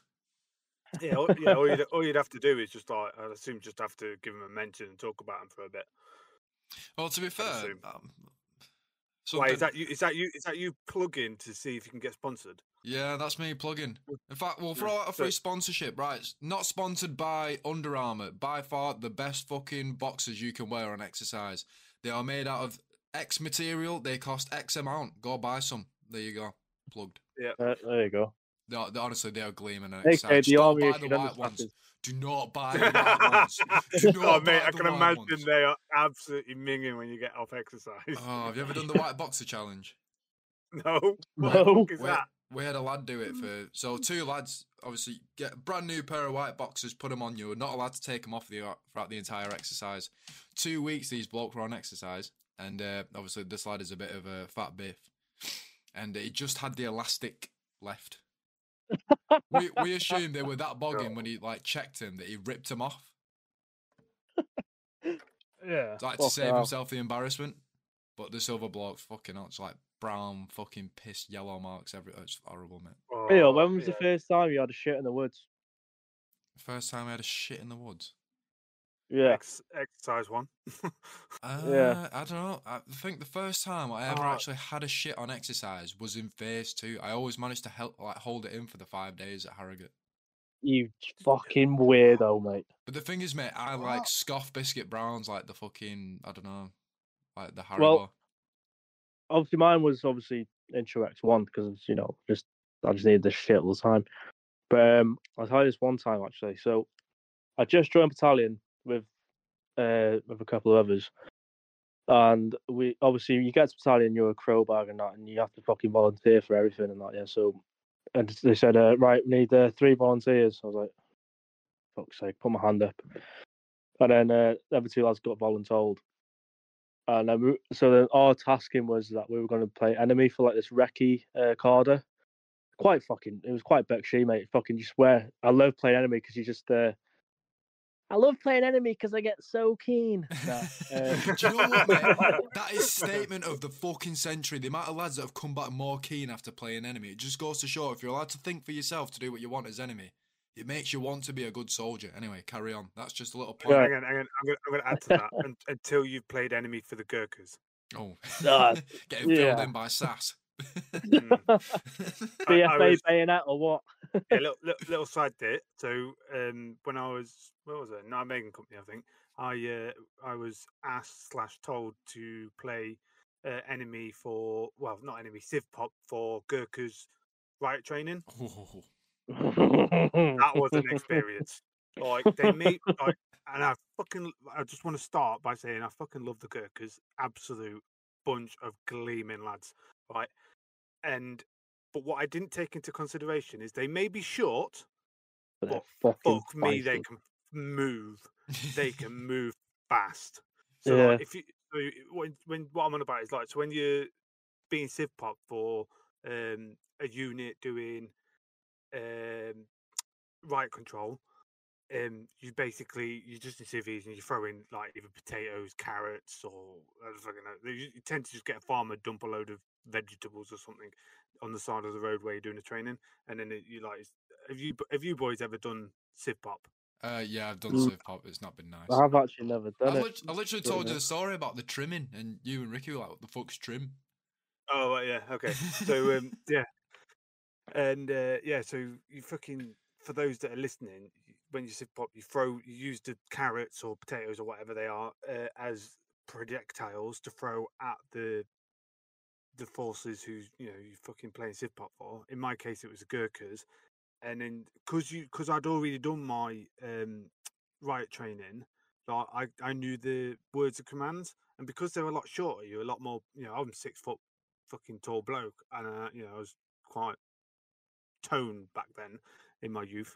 yeah, all, yeah. All you'd, all you'd have to do is just like I assume just have to give them a mention and talk about them for a bit. Well, to be fair, assume. um, Why something- is that you? Is that you? Is that you plug in to see if you can get sponsored? Yeah, that's me plugging. In fact, we'll Yeah, throw out a so- free sponsorship, right? It's not sponsored by Under Armour. By far the best fucking boxers you can wear on exercise. They are made out of X material. They cost X amount. Go buy some. There you go. Plugged. Uh, there you go. They are, they- honestly, they are gleaming and AK, excited. the Just don't buy the white ones. underpackers. Do not buy the white ones. Do not oh buy mate, I can white imagine ones. they are absolutely minging when you get off exercise. Oh, have you ever done the white boxer challenge? no, what No. the fuck is we, that? we had a lad do it for so two lads obviously get a brand new pair of white boxers, put them on you. You're not allowed to take them off the, throughout the entire exercise. Two weeks these blokes were on exercise, and uh, obviously this lad is a bit of a fat biff, and he just had the elastic left. we we assumed they were that bogging when he like checked him that he ripped him off. Yeah. like to save hell. himself the embarrassment. But the silver blokes fucking hell, it's like brown fucking piss yellow marks Every It's horrible, mate. Leo, Oh, when was the first time you had a shit in the woods? First time I had a shit in the woods. Yeah. Ex- exercise one. Uh, Yeah. I don't know. I think the first time I ever Oh. actually had a shit on exercise was in phase two. I always managed to help like hold it in for the five days at Harrogate. You fucking weirdo, mate. But the thing is, mate, I like scoff biscuit browns, like the fucking I don't know, like the Haribo. Well, Obviously, mine was obviously Intro X one because you know just I just needed this shit all the time. But um, I tried this one time actually. So I just joined battalion with uh with a couple of others, and we obviously you get to battalion, you're a crow bag and that, and you have to fucking volunteer for everything and that. Yeah, so and they said, uh, right, we need uh, three volunteers. I was like, fuck's sake, put my hand up. And then uh, the other two lads got voluntold. And then we, so then our tasking was that we were going to play enemy for like this recce uh, cadre. Quite fucking, it was quite Berkshire, mate. Fucking, you swear. I love playing enemy because you just, uh, I love playing enemy because I get so keen. Nah, uh, Do you know what, mate? That is statement of the fucking century. The amount of lads that have come back more keen after playing enemy. It just goes to show if you're allowed to think for yourself to do what you want as enemy, it makes you want to be a good soldier. Anyway, carry on. That's just a little point. Hang on, hang on. I'm going to add to that until you've played enemy for the Gurkhas. Oh, Ah, getting filled yeah. in by sass. Mm. I BFA bayonet or what? yeah, little, little, little side bit. So um, when I was, what was it? Nijmegen Company, I think. I uh, I was asked slash told to play uh, enemy for well, not enemy, Civ Pop for Gurkhas riot training. Oh, That was an experience. Like they made like, and I fucking, I just want to start by saying I fucking love the Gurkhas. Absolute bunch of gleaming lads, right? And but what I didn't take into consideration is they may be short, But But fuck me, they can move. They can move fast. So Yeah. like, if you when when what I'm on about is like so when you're being civ pop for um a unit doing um right control, um you basically you just in civvies and you throw in like either potatoes, carrots, or I don't fucking know. You, you tend to just get a farmer dump a load of vegetables or something on the side of the road where you're doing the training, and then it, you like have you have you boys ever done civ pop? uh, yeah, I've done Mm. Civ Pop. It's not been nice. I've actually never I, done it. lit- I literally Don't told you the story about the trimming, and you and Rikki were like, "What the fuck's trim?" Oh right, yeah, okay. So um, yeah, and uh, yeah, so you fucking for those that are listening, when you civ pop, you throw you use the carrots or potatoes or whatever they are uh, as projectiles to throw at the the forces who you know you fucking playing civ pop for. In my case, it was the Gurkhas, and then because you because I'd already done my um, riot training, like I I knew the words of commands, and because they're a lot shorter, you're a lot more. You know, I'm six foot fucking tall bloke, and uh, you know I was quite toned back then in my youth,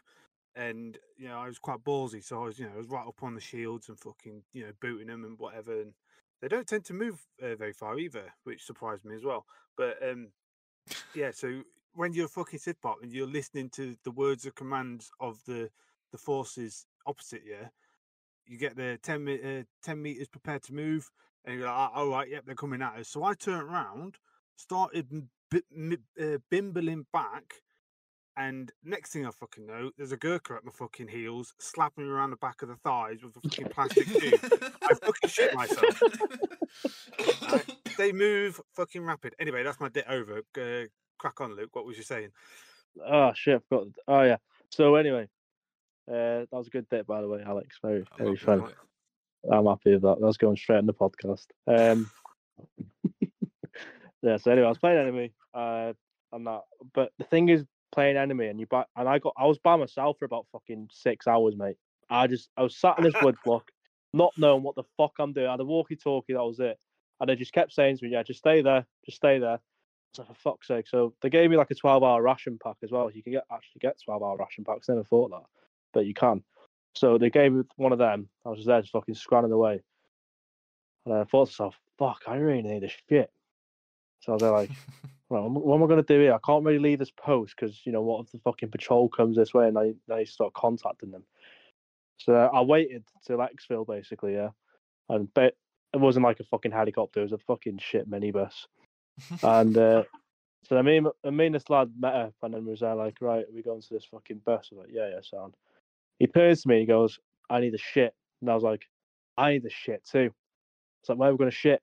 and you know I was quite ballsy, so I was you know I was right up on the shields and fucking you know booting them and whatever, and they don't tend to move uh, very far either, which surprised me as well. But um, yeah, so when you're fucking pop and you're listening to the words of commands of the the forces opposite you, you get the 10, me- uh, 10 meters prepared to move, and you're like, "Ah, all right, yep, they're coming at us. So I turned around, started bi- mi- uh, bimbling back, and next thing I fucking know, there's a Gurkha at my fucking heels, slapping me around the back of the thighs with a fucking plastic tube. I fucking shit myself. Right, they move fucking rapid. Anyway, that's my bit over. Uh, crack on, Luke. What was you saying? Oh shit! I forgot. Oh yeah. So anyway, uh, that was a good bit by the way, Alex. Very I'm very happy fun. I'm happy with that. That's going straight in the podcast. Um, yeah. So anyway, I was playing enemy. Uh, I'm not. But the thing is, playing enemy, and you by, and I got. I was by myself for about fucking six hours, mate. I just I was sat in this wood block, not knowing what the fuck I'm doing. I had a walkie-talkie. That was it. And they just kept saying to me, "Yeah, just stay there, just stay there." So for fuck's sake. So they gave me like a 12 hour ration pack as well. You can get actually get 12 hour ration packs. Never thought that, but you can. So they gave me one of them. I was just there just fucking scranning away. And I thought to myself, fuck, I really need this shit. So I was there like, right, what am- I going to do here? I can't really leave this post because, you know, what if the fucking patrol comes this way and I, I start contacting them? So I waited till Exfil basically, yeah. And but it wasn't like a fucking helicopter, it was a fucking shit minibus. And uh, so I mean, me and this lad met up, and then was there like, right, we going to this fucking bus? I was like, yeah, yeah, sound. He turns to me, he goes, I need a shit, and I was like, I need a shit too. It's like, where are we going to shit?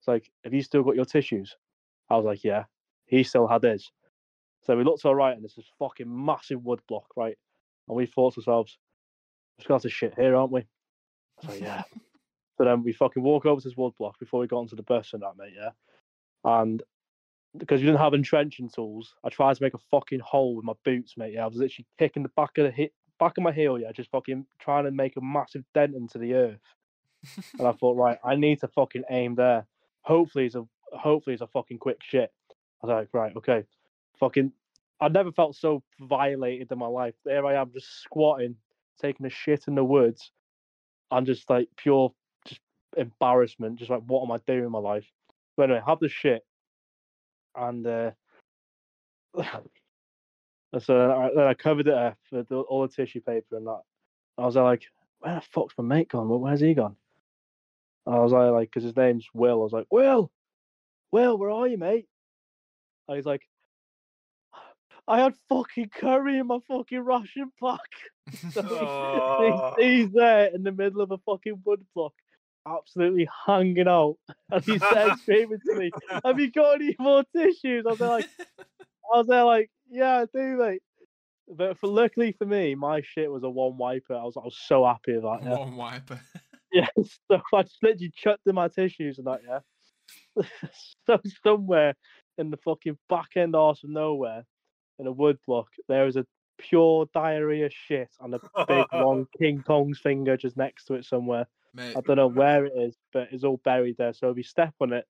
It's like, have you still got your tissues? I was like, yeah. He still had his. So we looked to our right, and there's this fucking massive wood block, right? And we thought to ourselves, we've got to shit here, aren't we? So yeah. So then we fucking walk over to this wood block before we got onto the bus and that, mate, yeah. And because we didn't have entrenching tools, I tried to make a fucking hole with my boots, mate. Yeah, I was literally kicking the back of the hit, back of my heel, yeah, just fucking trying to make a massive dent into the earth. and I thought, right, I need to fucking aim there. Hopefully, it's a hopefully it's a fucking quick shit. I was like, right, okay, fucking. I never felt so violated in my life. There I am, just squatting, taking a shit in the woods, and just like pure just embarrassment. Just like, what am I doing in my life? But anyway, have the shit, and uh, so then I, then I covered it up with all the tissue paper and that. I was like, where the fuck's my mate gone? Where's he gone? I was like, like, because his name's Will. I was like, Will, Will, where are you, mate? And he's like, I had fucking curry in my fucking ration pack. So Oh. he's, he's there in the middle of a fucking wood block, absolutely hanging out. And he said screaming to me, Have you got any more tissues? I was like, I was there like, Yeah, I do, mate. But for luckily for me, my shit was a one wiper. I was I was so happy with that. Yeah, One wiper. yeah. So I just literally chucked in my tissues and that. Yeah. so somewhere in the fucking back end arse of nowhere, in a wood block, there is a pure diarrhea shit and a big long King Kong's finger just next to it somewhere. Mate, I don't know where it is, but it's all buried there. So if you step on it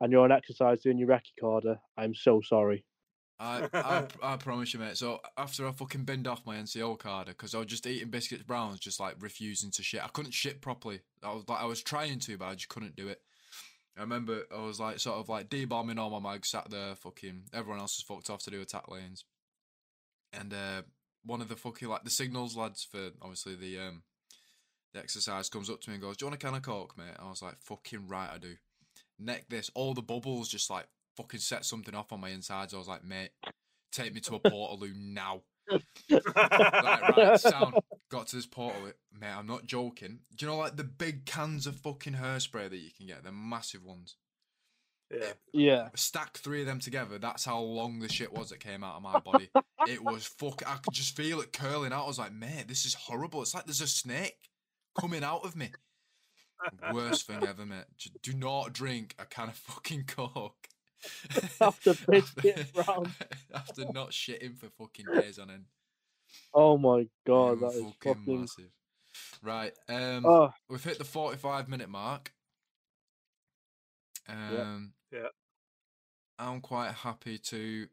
and you're on exercise doing your recce cadre, I'm so sorry. I, I, I promise you, mate. So after I fucking binned off my NCO cadre because I was just eating biscuits browns, just like refusing to shit. I couldn't shit properly. I was like, I was trying to, but I just couldn't do it. I remember I was like, sort of like debombing all my mags, sat there, fucking. Everyone else was fucked off to do attack lanes, and uh, one of the fucking like the signals lads for obviously the um the exercise comes up to me and goes, "Do you want a can of coke, mate?" I was like, "Fucking right, I do." Neck this, all the bubbles just like fucking set something off on my insides. I was like, "Mate, take me to a portaloo now." Like, right, sound. Got to this portal, mate. I'm not joking. Do you know like the big cans of fucking hairspray that you can get? They're massive ones. yeah. Yeah. Stack three of them together. That's how long the shit was that came out of my body. it was fuck. I could just feel it curling out. I was like, mate, this is horrible. It's like there's a snake coming out of me. Worst thing ever, mate. J- Do not drink a can of fucking coke. After biscuit brown. After not shitting for fucking days on end. Oh my god, were that is fucking fucking. massive. Right. Um, Oh, we've hit the 45 minute mark. Um, Yeah. I'm quite happy to.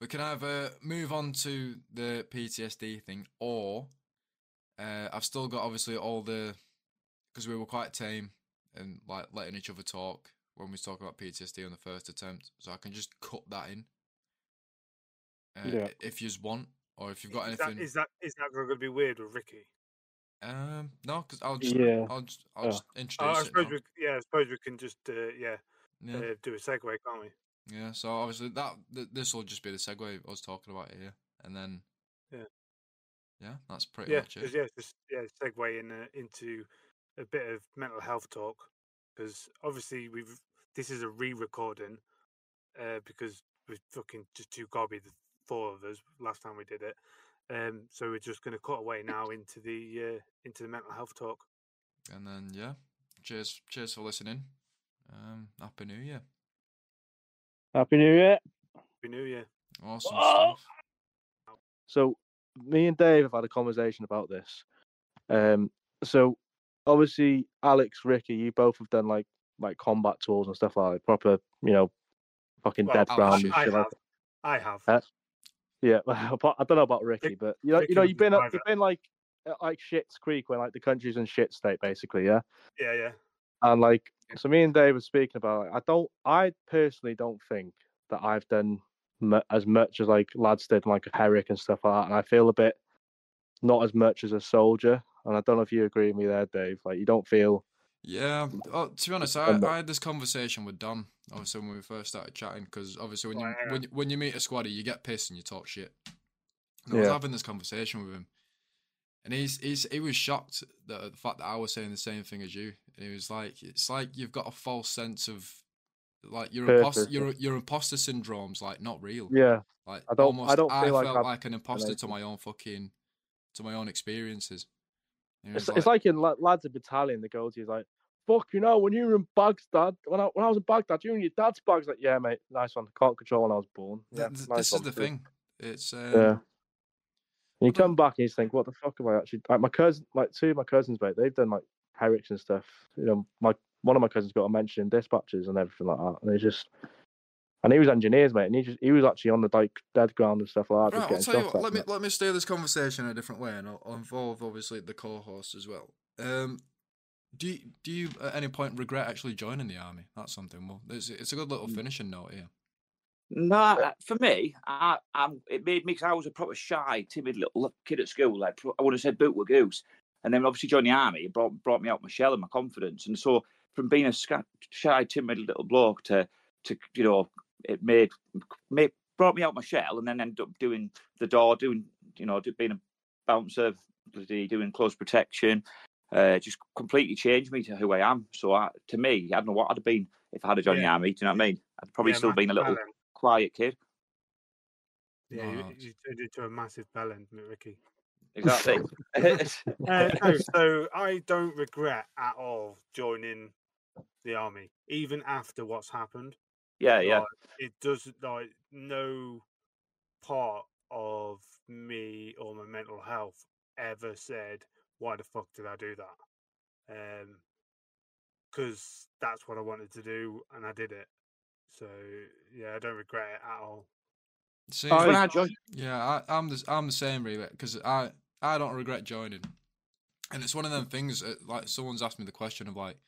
We can either move on to the PTSD thing, or uh, I've still got obviously all the because we were quite tame and like letting each other talk when we talk about PTSD on the first attempt, so I can just cut that in. Uh, Yeah. If you want, or if you've got Is anything. is that is that going to be weird with Rikki? Um, no, because I'll just, Yeah. I'll just, I'll Yeah. just Oh, introduce I it. suppose now. we, yeah, I suppose we can just uh, yeah, Yeah, uh, do a segue, can't we? yeah. So obviously that th- this will just be the segue I was talking about here, and then Yeah. yeah, that's pretty Yeah, much it. 'cause, yeah, just yeah, segue in uh, into a bit of mental health talk because obviously we've this is a re-recording uh, because we're fucking just too gobby the four of us last time we did it. Um, so we're just going to cut away now into the uh, into the mental health talk. And then yeah, cheers, cheers for listening. Um, happy New Year, Happy New Year. Happy New Year. awesome Oh! stuff. So me and Dave have had a conversation about this. Um, so obviously Alex, Rikki, you both have done like like combat tours and stuff like that, proper, you know, fucking Well, dead I- ground I- I shit like have. I have. Uh, Yeah, I don't know about Rikki, but you know, you know, you've been private. you've been like like Shit's Creek, where like the country's in shit state, basically, yeah. yeah, yeah. And like, so me and Dave were speaking about. It. I don't, I personally don't think that I've done mu- as much as like lads did, like Herrick and stuff like that. And I feel a bit not as much as a soldier. And I don't know if you agree with me there, Dave. Like, you don't feel. Yeah. Oh, to be honest, I, I had this conversation with Don. Obviously, when we first started chatting, because obviously when you when you, when you meet a squaddy, you get pissed and you talk shit. And I was Yeah. having this conversation with him, and he's he's he was shocked that the fact that I was saying the same thing as you. And he was like, "It's like you've got a false sense of like your imposter, Purpose, your your imposter syndrome's like not real. Yeah, Like I don't- I don't feel like felt I've like an imposter to my own fucking to my own experiences. It's, was it's like in lads of battalion. The to is like, "Fuck, you know, when you were in Baghdad, when I when I was in Baghdad, you and your dad's bags." Like, yeah, mate, nice one. Can't control when I was born. Yeah, Th- nice this is the too. thing. It's um, Yeah. And you come back and you just think, what the fuck am I actually like my cousin like two of my cousins, mate, they've done like Herricks and stuff. You know, my one of my cousins got a mention in dispatches and everything like that. And they just and he was engineers, mate, and he just he was actually on the like dead ground and stuff like that. Right, I'll just tell you what. shot Let me mate. let me steer this conversation in a different way, and I'll, I'll involve obviously the co-host as well. Um, do you, do you at any point regret actually joining the army? That's something. Well, it's, it's a good little Mm. finishing note here. No, uh, for me, I, I'm, it made me because I was a proper shy, timid little kid at school. Like I would have said boot with goose, and then obviously joining the army it brought brought me out my shell and my confidence. And so from being a sca- shy, timid little bloke to to you know, it made made brought me out my shell, and then ended up doing the door, doing you know, do- being a bouncer, doing close protection. Uh, just completely changed me to who I am. So I, to me, I don't know what I'd have been if I had joined the Yeah. army. Do you know what I mean? I'd probably Yeah, still been a little bellend. quiet kid. Yeah, you, you turned into a massive bellend, Rikki. Exactly. Uh, no, so I don't regret at all joining the army, even after what's happened. Yeah, yeah. Like, it doesn't like no part of me or my mental health ever said, "Why the fuck did I do that?" Um, because that's what I wanted to do, and I did it. So yeah, I don't regret it at all. See, I- when I joined, Yeah, I, I'm the I'm the same really because I I don't regret joining, and it's one of them things. uh, Like someone's asked me the question of like,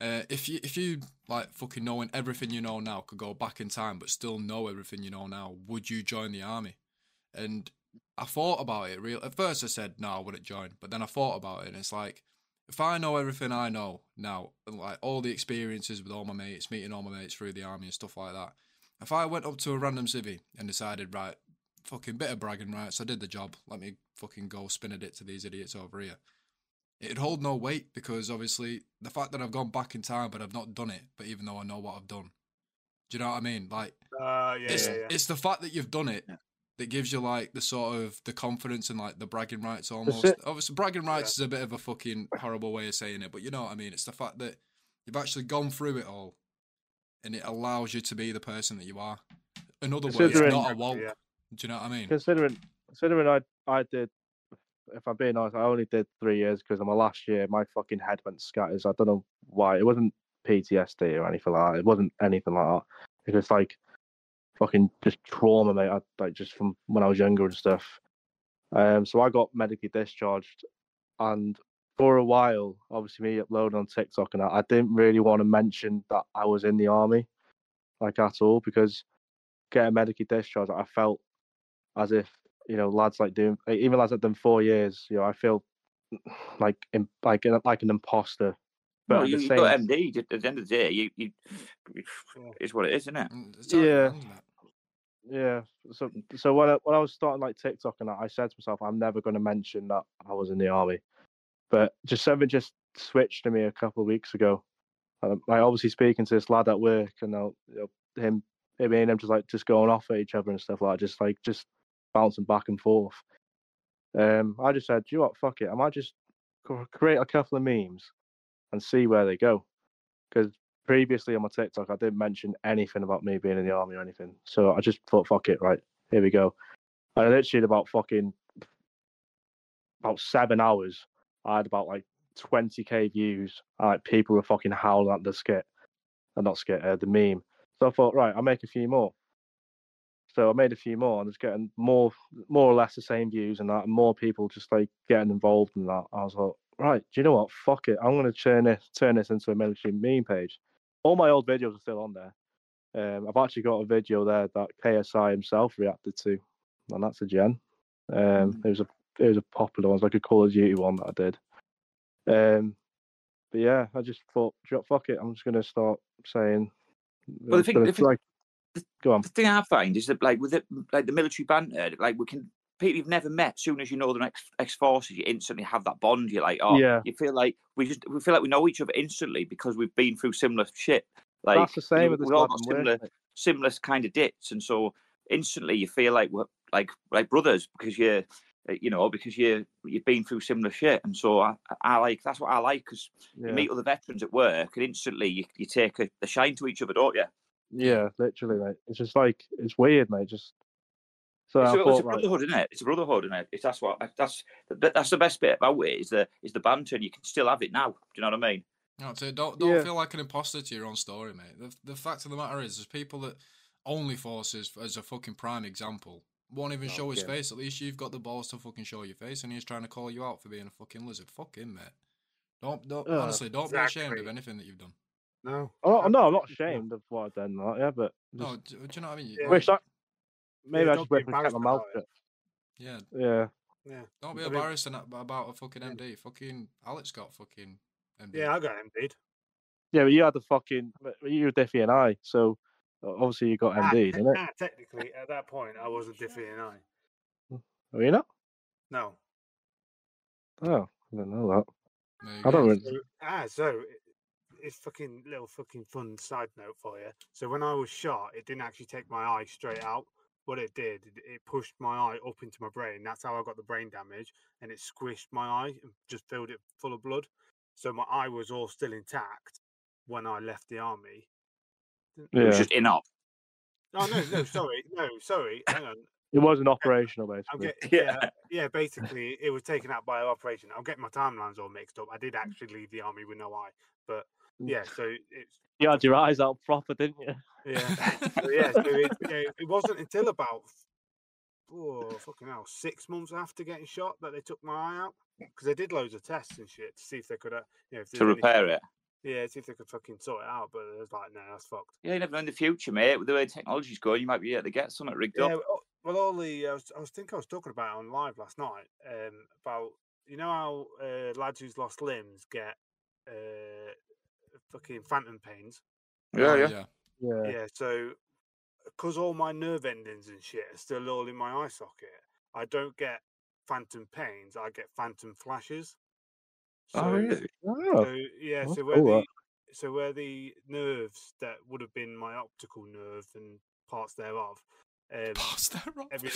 uh, if you if you like fucking knowing everything you know now could go back in time but still know everything you know now, would you join the army? And I thought about it. Real at first, I said no, I wouldn't join. But then I thought about it, and it's like, if I know everything I know now, like all the experiences with all my mates, meeting all my mates through the army and stuff like that, if I went up to a random civvy and decided, right, fucking bit of bragging rights, I did the job, let me fucking go spin a dit to these idiots over here. It'd hold no weight because obviously the fact that I've gone back in time but I've not done it, but even though I know what I've done. Do you know what I mean? Like Uh, yeah, it's yeah, yeah. it's the fact that you've done it Yeah. that gives you like the sort of the confidence and like the bragging rights almost. Obviously, bragging rights is a bit of a fucking horrible way of saying it, but you know what I mean. It's the fact that you've actually gone through it all, and it allows you to be the person that you are. In other words, Considering- not a wall. Yeah. Do you know what I mean? considering considering I I did if I'm being honest, I only did three years because in my last year my fucking head went scatters. I don't know why. It wasn't PTSD or anything like that. It wasn't anything like that. It was like fucking just trauma, mate. I, like just from when I was younger and stuff. Um, so I got medically discharged, and for a while, obviously me uploading on TikTok and that, I didn't really want to mention that I was in the army, like at all, because getting medically discharged, I felt as if you know lads like doing even lads that done four years. You know, I feel like in, like like an imposter. But well, you, the same, got MD. At the end of the day, you, you Yeah. it's what it is, isn't it? Mm, it's alright, Yeah. yeah. So so when I, when I was starting like TikTok and that, I said to myself, I'm never going to mention that I was in the army. But just something just switched to me a couple of weeks ago. Um, like obviously speaking to this lad at work, and I'll, you know, him, him and him just like just going off at each other and stuff like that, just like just bouncing back and forth. Um, I just said, "Do you know what? Fuck it. I might just create a couple of memes and see where they go." Because previously on my TikTok, I didn't mention anything about me being in the army or anything. So I just thought, "Fuck it, right? Here we go." And literally about fucking about seven hours, I had about like 20k views. and, Like people were fucking howling at the skit, uh, not skit, uh, the meme. So I thought, right, I'll make a few more. So I made a few more, and it's getting more, more or less the same views and that, and more people just like getting involved in that. I was like, right, do you know what? Fuck it, I'm gonna turn this, turn this into a military meme page. All my old videos are still on there. Um, I've actually got a video there that KSI himself reacted to, and that's a gen. Um, it was a, it was a popular one, it was like a Call of Duty one that I did. Um, but yeah, I just thought, "Do you fuck it, I'm just gonna start saying. Well, the I'm thing- the thing- try- Go on. The thing I find is that, like, with it, like the military banter, like we can people you've never met. Soon as you know they're ex, ex forces, you instantly have that bond. You're like, oh, Yeah. You feel like we just we feel like we know each other instantly because we've been through similar shit. Like That's the same you know, with we've all got similar similar kind of dits, and so instantly you feel like we're like like brothers because you're you know because you you've been through similar shit, and so I, I like that's what I like because Yeah. you meet other veterans at work and instantly you, you take a, a shine to each other, don't you? Yeah, literally, mate. It's just like it's weird, mate. Just so it's, I a, it's a thought, right, brotherhood, isn't it? It's a brotherhood, isn't it? It's that's what that's that's the best bit about it is the is the banter, and you can still have it now. Do you know what I mean? That's it. Don't don't Yeah. feel like an imposter to your own story, mate. The the fact of the matter is, there's people that only forces as a fucking prime example won't even Oh, show his yeah. face. At least you've got the balls to fucking show your face, and he's trying to call you out for being a fucking lizard. Fuck him, mate. Don't don't Ugh, honestly don't be ashamed of anything that you've done. No. oh no, I'm not ashamed of what I've done. That, yeah, but No, just do, do you know what I mean? Yeah. wish I maybe Yeah, I don't just wish I kept my mouth about shut. Yeah, Yeah, Yeah. don't be I mean- embarrassed in about a fucking MD. Fucking Alex got fucking MD. Yeah, I got MD'd. yeah, but you had the fucking but you were Diffie and I, so obviously you got MD, te- didn't it? ah, technically, at that point, I wasn't Diffie and I. Are you not? No. Oh, I don't know that. I don't really. Ah, so it- it's fucking little fucking fun side note for you. So when I was shot, it didn't actually take my eye straight out. What it did, it, it pushed my eye up into my brain. That's how I got the brain damage, and it squished my eye and just filled it full of blood. So my eye was all still intact when I left the army. It was just in up. Oh no, no, sorry, no, sorry. Hang on. it wasn't uh, operational I'm basically. get, yeah, Yeah. yeah. Basically, it was taken out by operation. I'm getting my timelines all mixed up. I did actually leave the army with no eye, but. Yeah. So it's You had your eyes out proper, didn't you? yeah, so yeah. So it, yeah, it wasn't until about oh fucking hell six months after getting shot that they took my eye out because they did loads of tests and shit to see if they could, uh, you know, if to there's any- repair it. yeah, see if they could fucking sort it out. But it was like, no, that's fucked. Yeah, you never know in the future, mate. With the way technology's going, you might be able to get something rigged Yeah, up. well, well, all the I was, I was thinking I was talking about it on live last night um, about you know how uh, lads who's lost limbs get uh, fucking phantom pains. Yeah, Oh, yeah. Yeah. Yeah, so because all my nerve endings and shit are still all in my eye socket, I don't get phantom pains. I get phantom flashes. So, Oh, really? Oh, so yeah, that's so where cool, the that. so where the nerves that would have been my optical nerve and parts thereof, um, Pass that wrong. every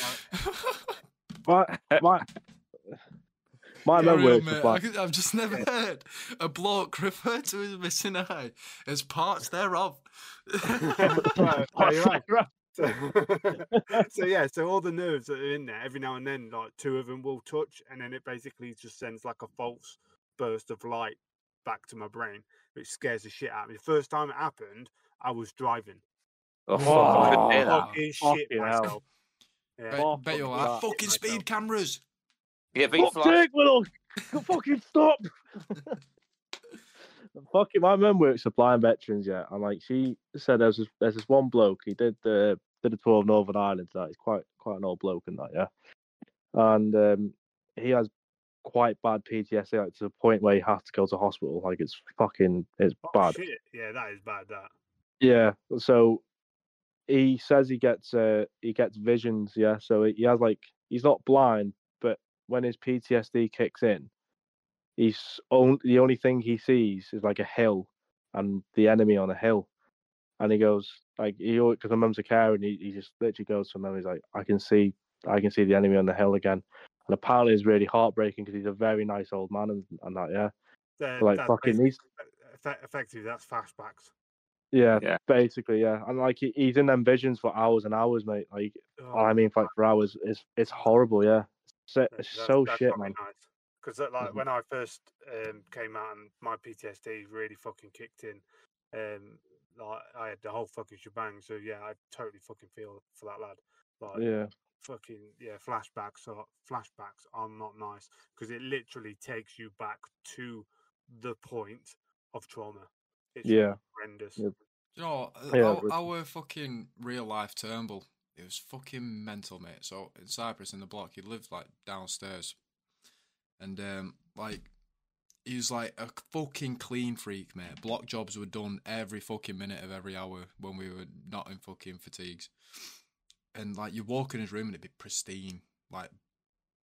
my my my Carry memory on, is mate. like, I, have just never heard a bloke refer to his missing eye as parts thereof. Right, no, you're right. Right. So, so yeah, so all the nerves that are in there, every now and then, like two of them will touch, and then it basically just sends like a false burst of light back to my brain, which scares the shit out of me. The first time it happened, I was driving. Oh, fuck, I couldn't hear that. Wow. Fucking shit Fucking hell. myself. Yeah. Bet, Oh, bet you're fuck like, fucking Myself. speed cameras. Yeah, but you Fuck's flash. sake, fucking stop! fucking, my mum works for blind veterans, yeah, and like she said, there's this, there's this one bloke. He did the did a tour of Northern Ireland. That he's quite quite an old bloke in that, yeah, and um, he has quite bad PTSD, like to the point where he has to go to hospital. Like it's fucking, it's Oh, bad. shit. Yeah, that is bad. That. Yeah. So he says he gets uh he gets visions, yeah. So he has like he's not blind, but when his PTSD kicks in, he's on, the only thing he sees is like a hill and the enemy on a hill. And he goes like he because my mum's a carer and he, he just literally goes to my mum. He's like, I can see I can see the enemy on the hill again. And apparently it's really heartbreaking because he's a very nice old man and, and that, yeah. that- Like that's fucking basically- these effectively, that's flashbacks. yeah, Yeah. basically, yeah. And like he, he's in them visions for hours and hours, mate. Like Oh, I mean, like for hours, it's it's horrible, yeah. So, that- it's that's- so that's shit, probably man. Nice. Because like Mhm. when I first um, came out and my PTSD really fucking kicked in, um, like I had the whole fucking shebang. So yeah, I totally fucking feel for that lad. Like Yeah, fucking yeah, flashbacks are flashbacks are not nice because it literally takes you back to the point of trauma. It's Yeah. horrendous. Yeah. You know, uh, Yeah, our, our fucking real life Turnbull, it was fucking mental, mate. So in Cyprus, in the block, he lived like downstairs, and um, like he was like a fucking clean freak, mate. Block jobs were done every fucking minute of every hour when we were not in fucking fatigues, and like you walk in his room and it'd be pristine, like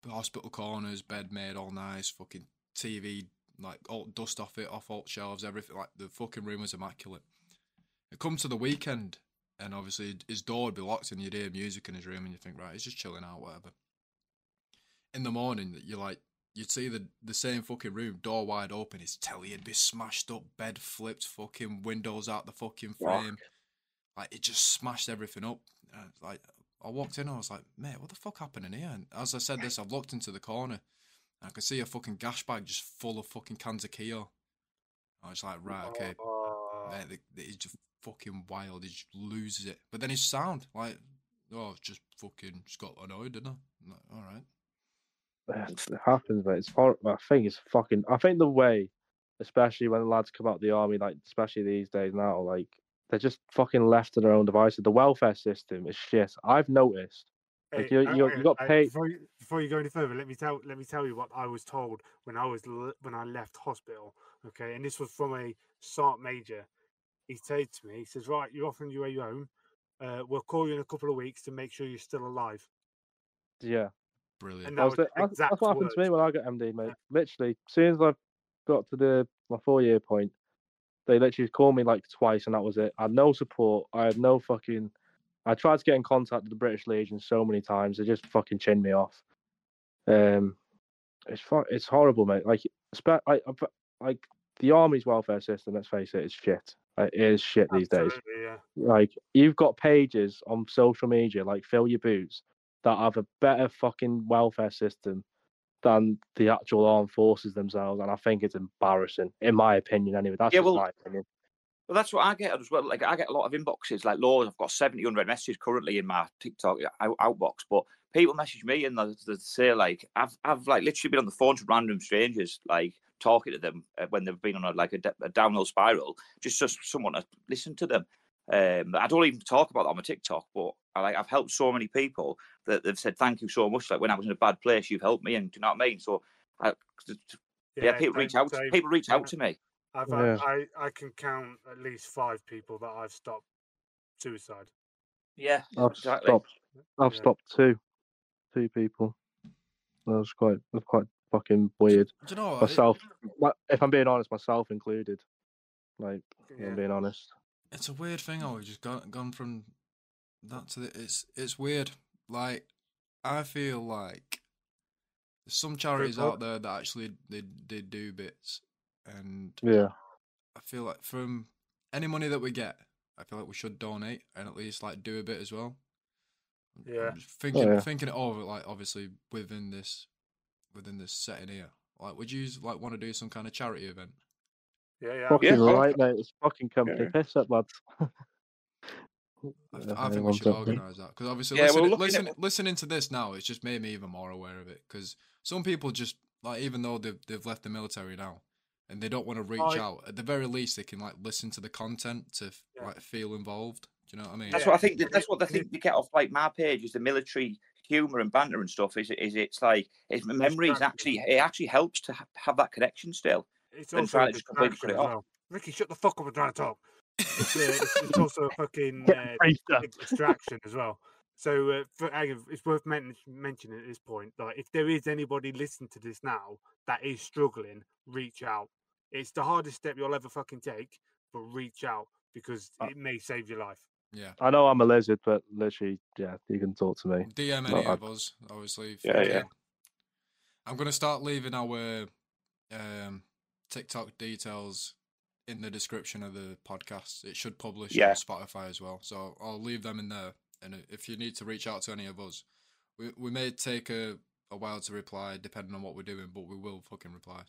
hospital corners, bed made all nice, fucking TV, like all dust off it, off all shelves, everything. Like the fucking room was immaculate. It come to the weekend, and obviously his door would be locked, and you'd hear music in his room, and you think, right, he's just chilling out, whatever. In the morning, you're like, you'd see the the same fucking room, door wide open. His telly would be smashed up, bed flipped, fucking windows out the fucking Fuck. frame. Like it just smashed everything up. Like I walked in, I was like, mate, what the fuck happened in here? And as I said this, I've looked into the corner, and I could see a fucking gas bag just full of fucking cans of Keo. I was like, right, okay, oh. Oh, Mate, the, the, he's just fucking wild. He just loses it. But then his sound, like, oh, it's just fucking just got annoyed, didn't I? I'm like, all right. it happens, but It's horrible. I think it's fucking. I think the way, especially when the lads come out the army, like especially these days now, like they're just fucking left to their own devices. The welfare system is shit. I've noticed. Like, you- uh, you- uh, you got uh, paid- Before you, before you go any further, let me tell let me tell you what I was told when I was when I left hospital. Okay, and this was from a sergeant major. He said to me, he says, "Right, you're off on your way home. Uh, we'll call you in a couple of weeks to make sure you're still alive." Yeah. Brilliant. And That that was was the, that's, exact that's what happened to me when I got MD, mate. Literally, as soon as I got to the my four year point, they literally called me like twice, and that was it. I had no support. I had no fucking. I tried to get in contact with the British Legion so many times. They just fucking chinned me off. Um, it's fu- it's horrible, mate. Like, spe- like, I've- like the army's welfare system. Let's face it, it's shit. Like, it is shit these days yeah. like you've got pages on social media like fill your boots that have a better fucking welfare system than the actual armed forces themselves and i think it's embarrassing in my opinion anyway that's Yeah, just well, my opinion Well, that's what I get as well. Like I get a lot of inboxes, like Lord, I've got 70, 100 messages currently in my TikTok out, outbox. But people message me and they, they say like, I've I've like literally been on the phone to random strangers, like talking to them uh, when they've been on a, like a downhill spiral, just just someone to listen to them. Um, I don't even talk about that on my TikTok, but I like I've helped so many people that they've said thank you so much. Like when I was in a bad place, you've helped me, and do you know what I mean? So, I, yeah, people reach out. same. People reach Yeah. out to me. I've Yeah. I I can count at least five people that I've stopped suicide. Yeah, i've exactly. stopped i've Yeah. stopped two two people that was quite that's quite fucking weird Do you know what? Myself my- if i'm being honest myself included like Yeah. i'm being honest it's a weird thing we've just gone gone from that to the, it's it's weird. Like I feel like there's some charities out there that actually they they do bits, and yeah I feel like from any money that we get, I feel like we should donate and at least like do a bit as well. Yeah. I'm thinking yeah. thinking it over, like obviously within this within this setting here. Like, would you like want to do some kind of charity event? Yeah, yeah. fucking Yeah, well- right mate it's fucking company Yeah. piss up lads I, Yeah, I think we should organise that because obviously, Yeah, well, listening, at listen, what- listening to this now, it's just made me even more aware of it. Because some people just like, even though they've they've left the military now, and they don't want to reach I- out, at the very least, they can like listen to the content to Yeah. like feel involved. Do you know what I mean? That's Yeah. what I think. That's what I think they get off like my page is the military humor and banter and stuff. Is is it's like it's memories Distraction. actually. It actually helps to ha- have that connection still. It's than also trying a to just completely distraction cut as it off. well. Rikki, shut the fuck up and trying to talk. It's, uh, it's, it's also a fucking Get uh, briefed up. big distraction as well. So uh, for, hang on, it's worth men- mentioning at this point, like if there is anybody listening to this now that is struggling, reach out. It's the hardest step you'll ever fucking take, but reach out because Uh, it may save your life. Yeah. I know I'm a lizard, but literally, yeah, you can talk to me. DM any I- of us, obviously. Yeah, yeah. I'm gonna start leaving our um, TikTok details in the description of the podcast. It should publish Yeah. on Spotify as well, so I'll leave them in there. And if you need to reach out to any of us, we we may take a, a while to reply depending on what we're doing, but we will fucking reply.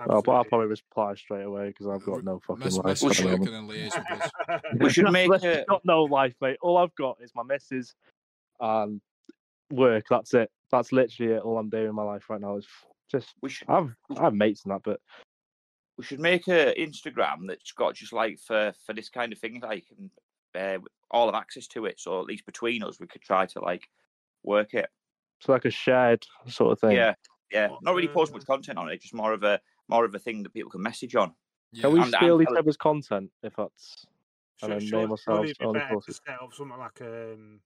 Oh, but I'll probably reply straight away because I've got no fucking Mess, life. mess at with the moment. and then liaise with us. We should make I've got no life, mate. All I've got is my missus and work. That's it. That's literally it. All I'm doing in my life right now is just. we should I've I have mates and that, but we should make a Instagram that's got just like for for this kind of thing, like and uh, all have access to it. So at least between us, we could try to like work it. it's like a shared sort of thing. Yeah, yeah. Not really post much content on it, just more of a more of a thing that people can message on. Yeah. Can we I'm- I'm steal each other's content if that's and then Should- name ourselves surely it'd be on the courses? set up something like um,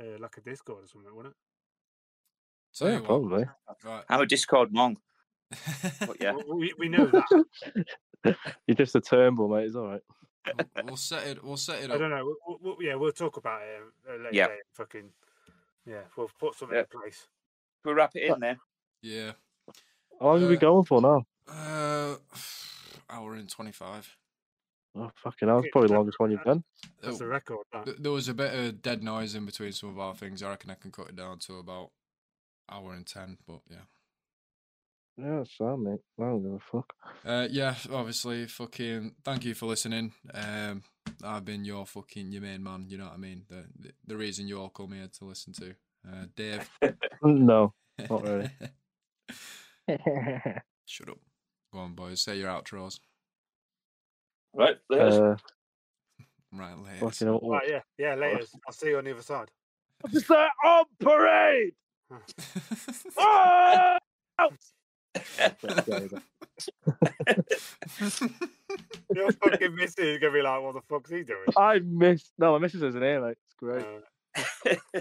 uh, like a Discord or something, wouldn't Tell yeah, you probably. Right. I'm a Discord monk, but yeah, Well, we, we know that. You're just a Turnbull, mate. It's all right. we'll, we'll set it. We'll set it I up. don't know. We'll, we'll, yeah, we'll talk about it uh, later. Yeah. date, Fucking yeah, we'll put something Yeah. in place. We'll wrap it in then. Yeah. How long are we Uh, going for now? Uh, hour and twenty-five. Oh, fucking hell. It's Okay, probably the longest one you've done. That's Oh, the record. That. there was a bit of dead noise in between some of our things. I reckon I can cut it down to about hour and ten. But yeah. Yeah, it's fine, mate. I don't give a fuck. Uh, yeah, obviously, fucking. Thank you for listening. Um, I've been your fucking your main man. You know what I mean? The the, the reason you all come here to listen to. Uh, Dave. No, not really. Shut up. Go on, boys. Say your outros. Right, there's uh, Right, later. fucking hell. Right, yeah, yeah. Later. I'll see you on the other side. Is that on parade? Ah! Your fucking missus is gonna be like, "What the fuck's he doing?" I missed. No, my missus isn't here, mate. It's great. Uh,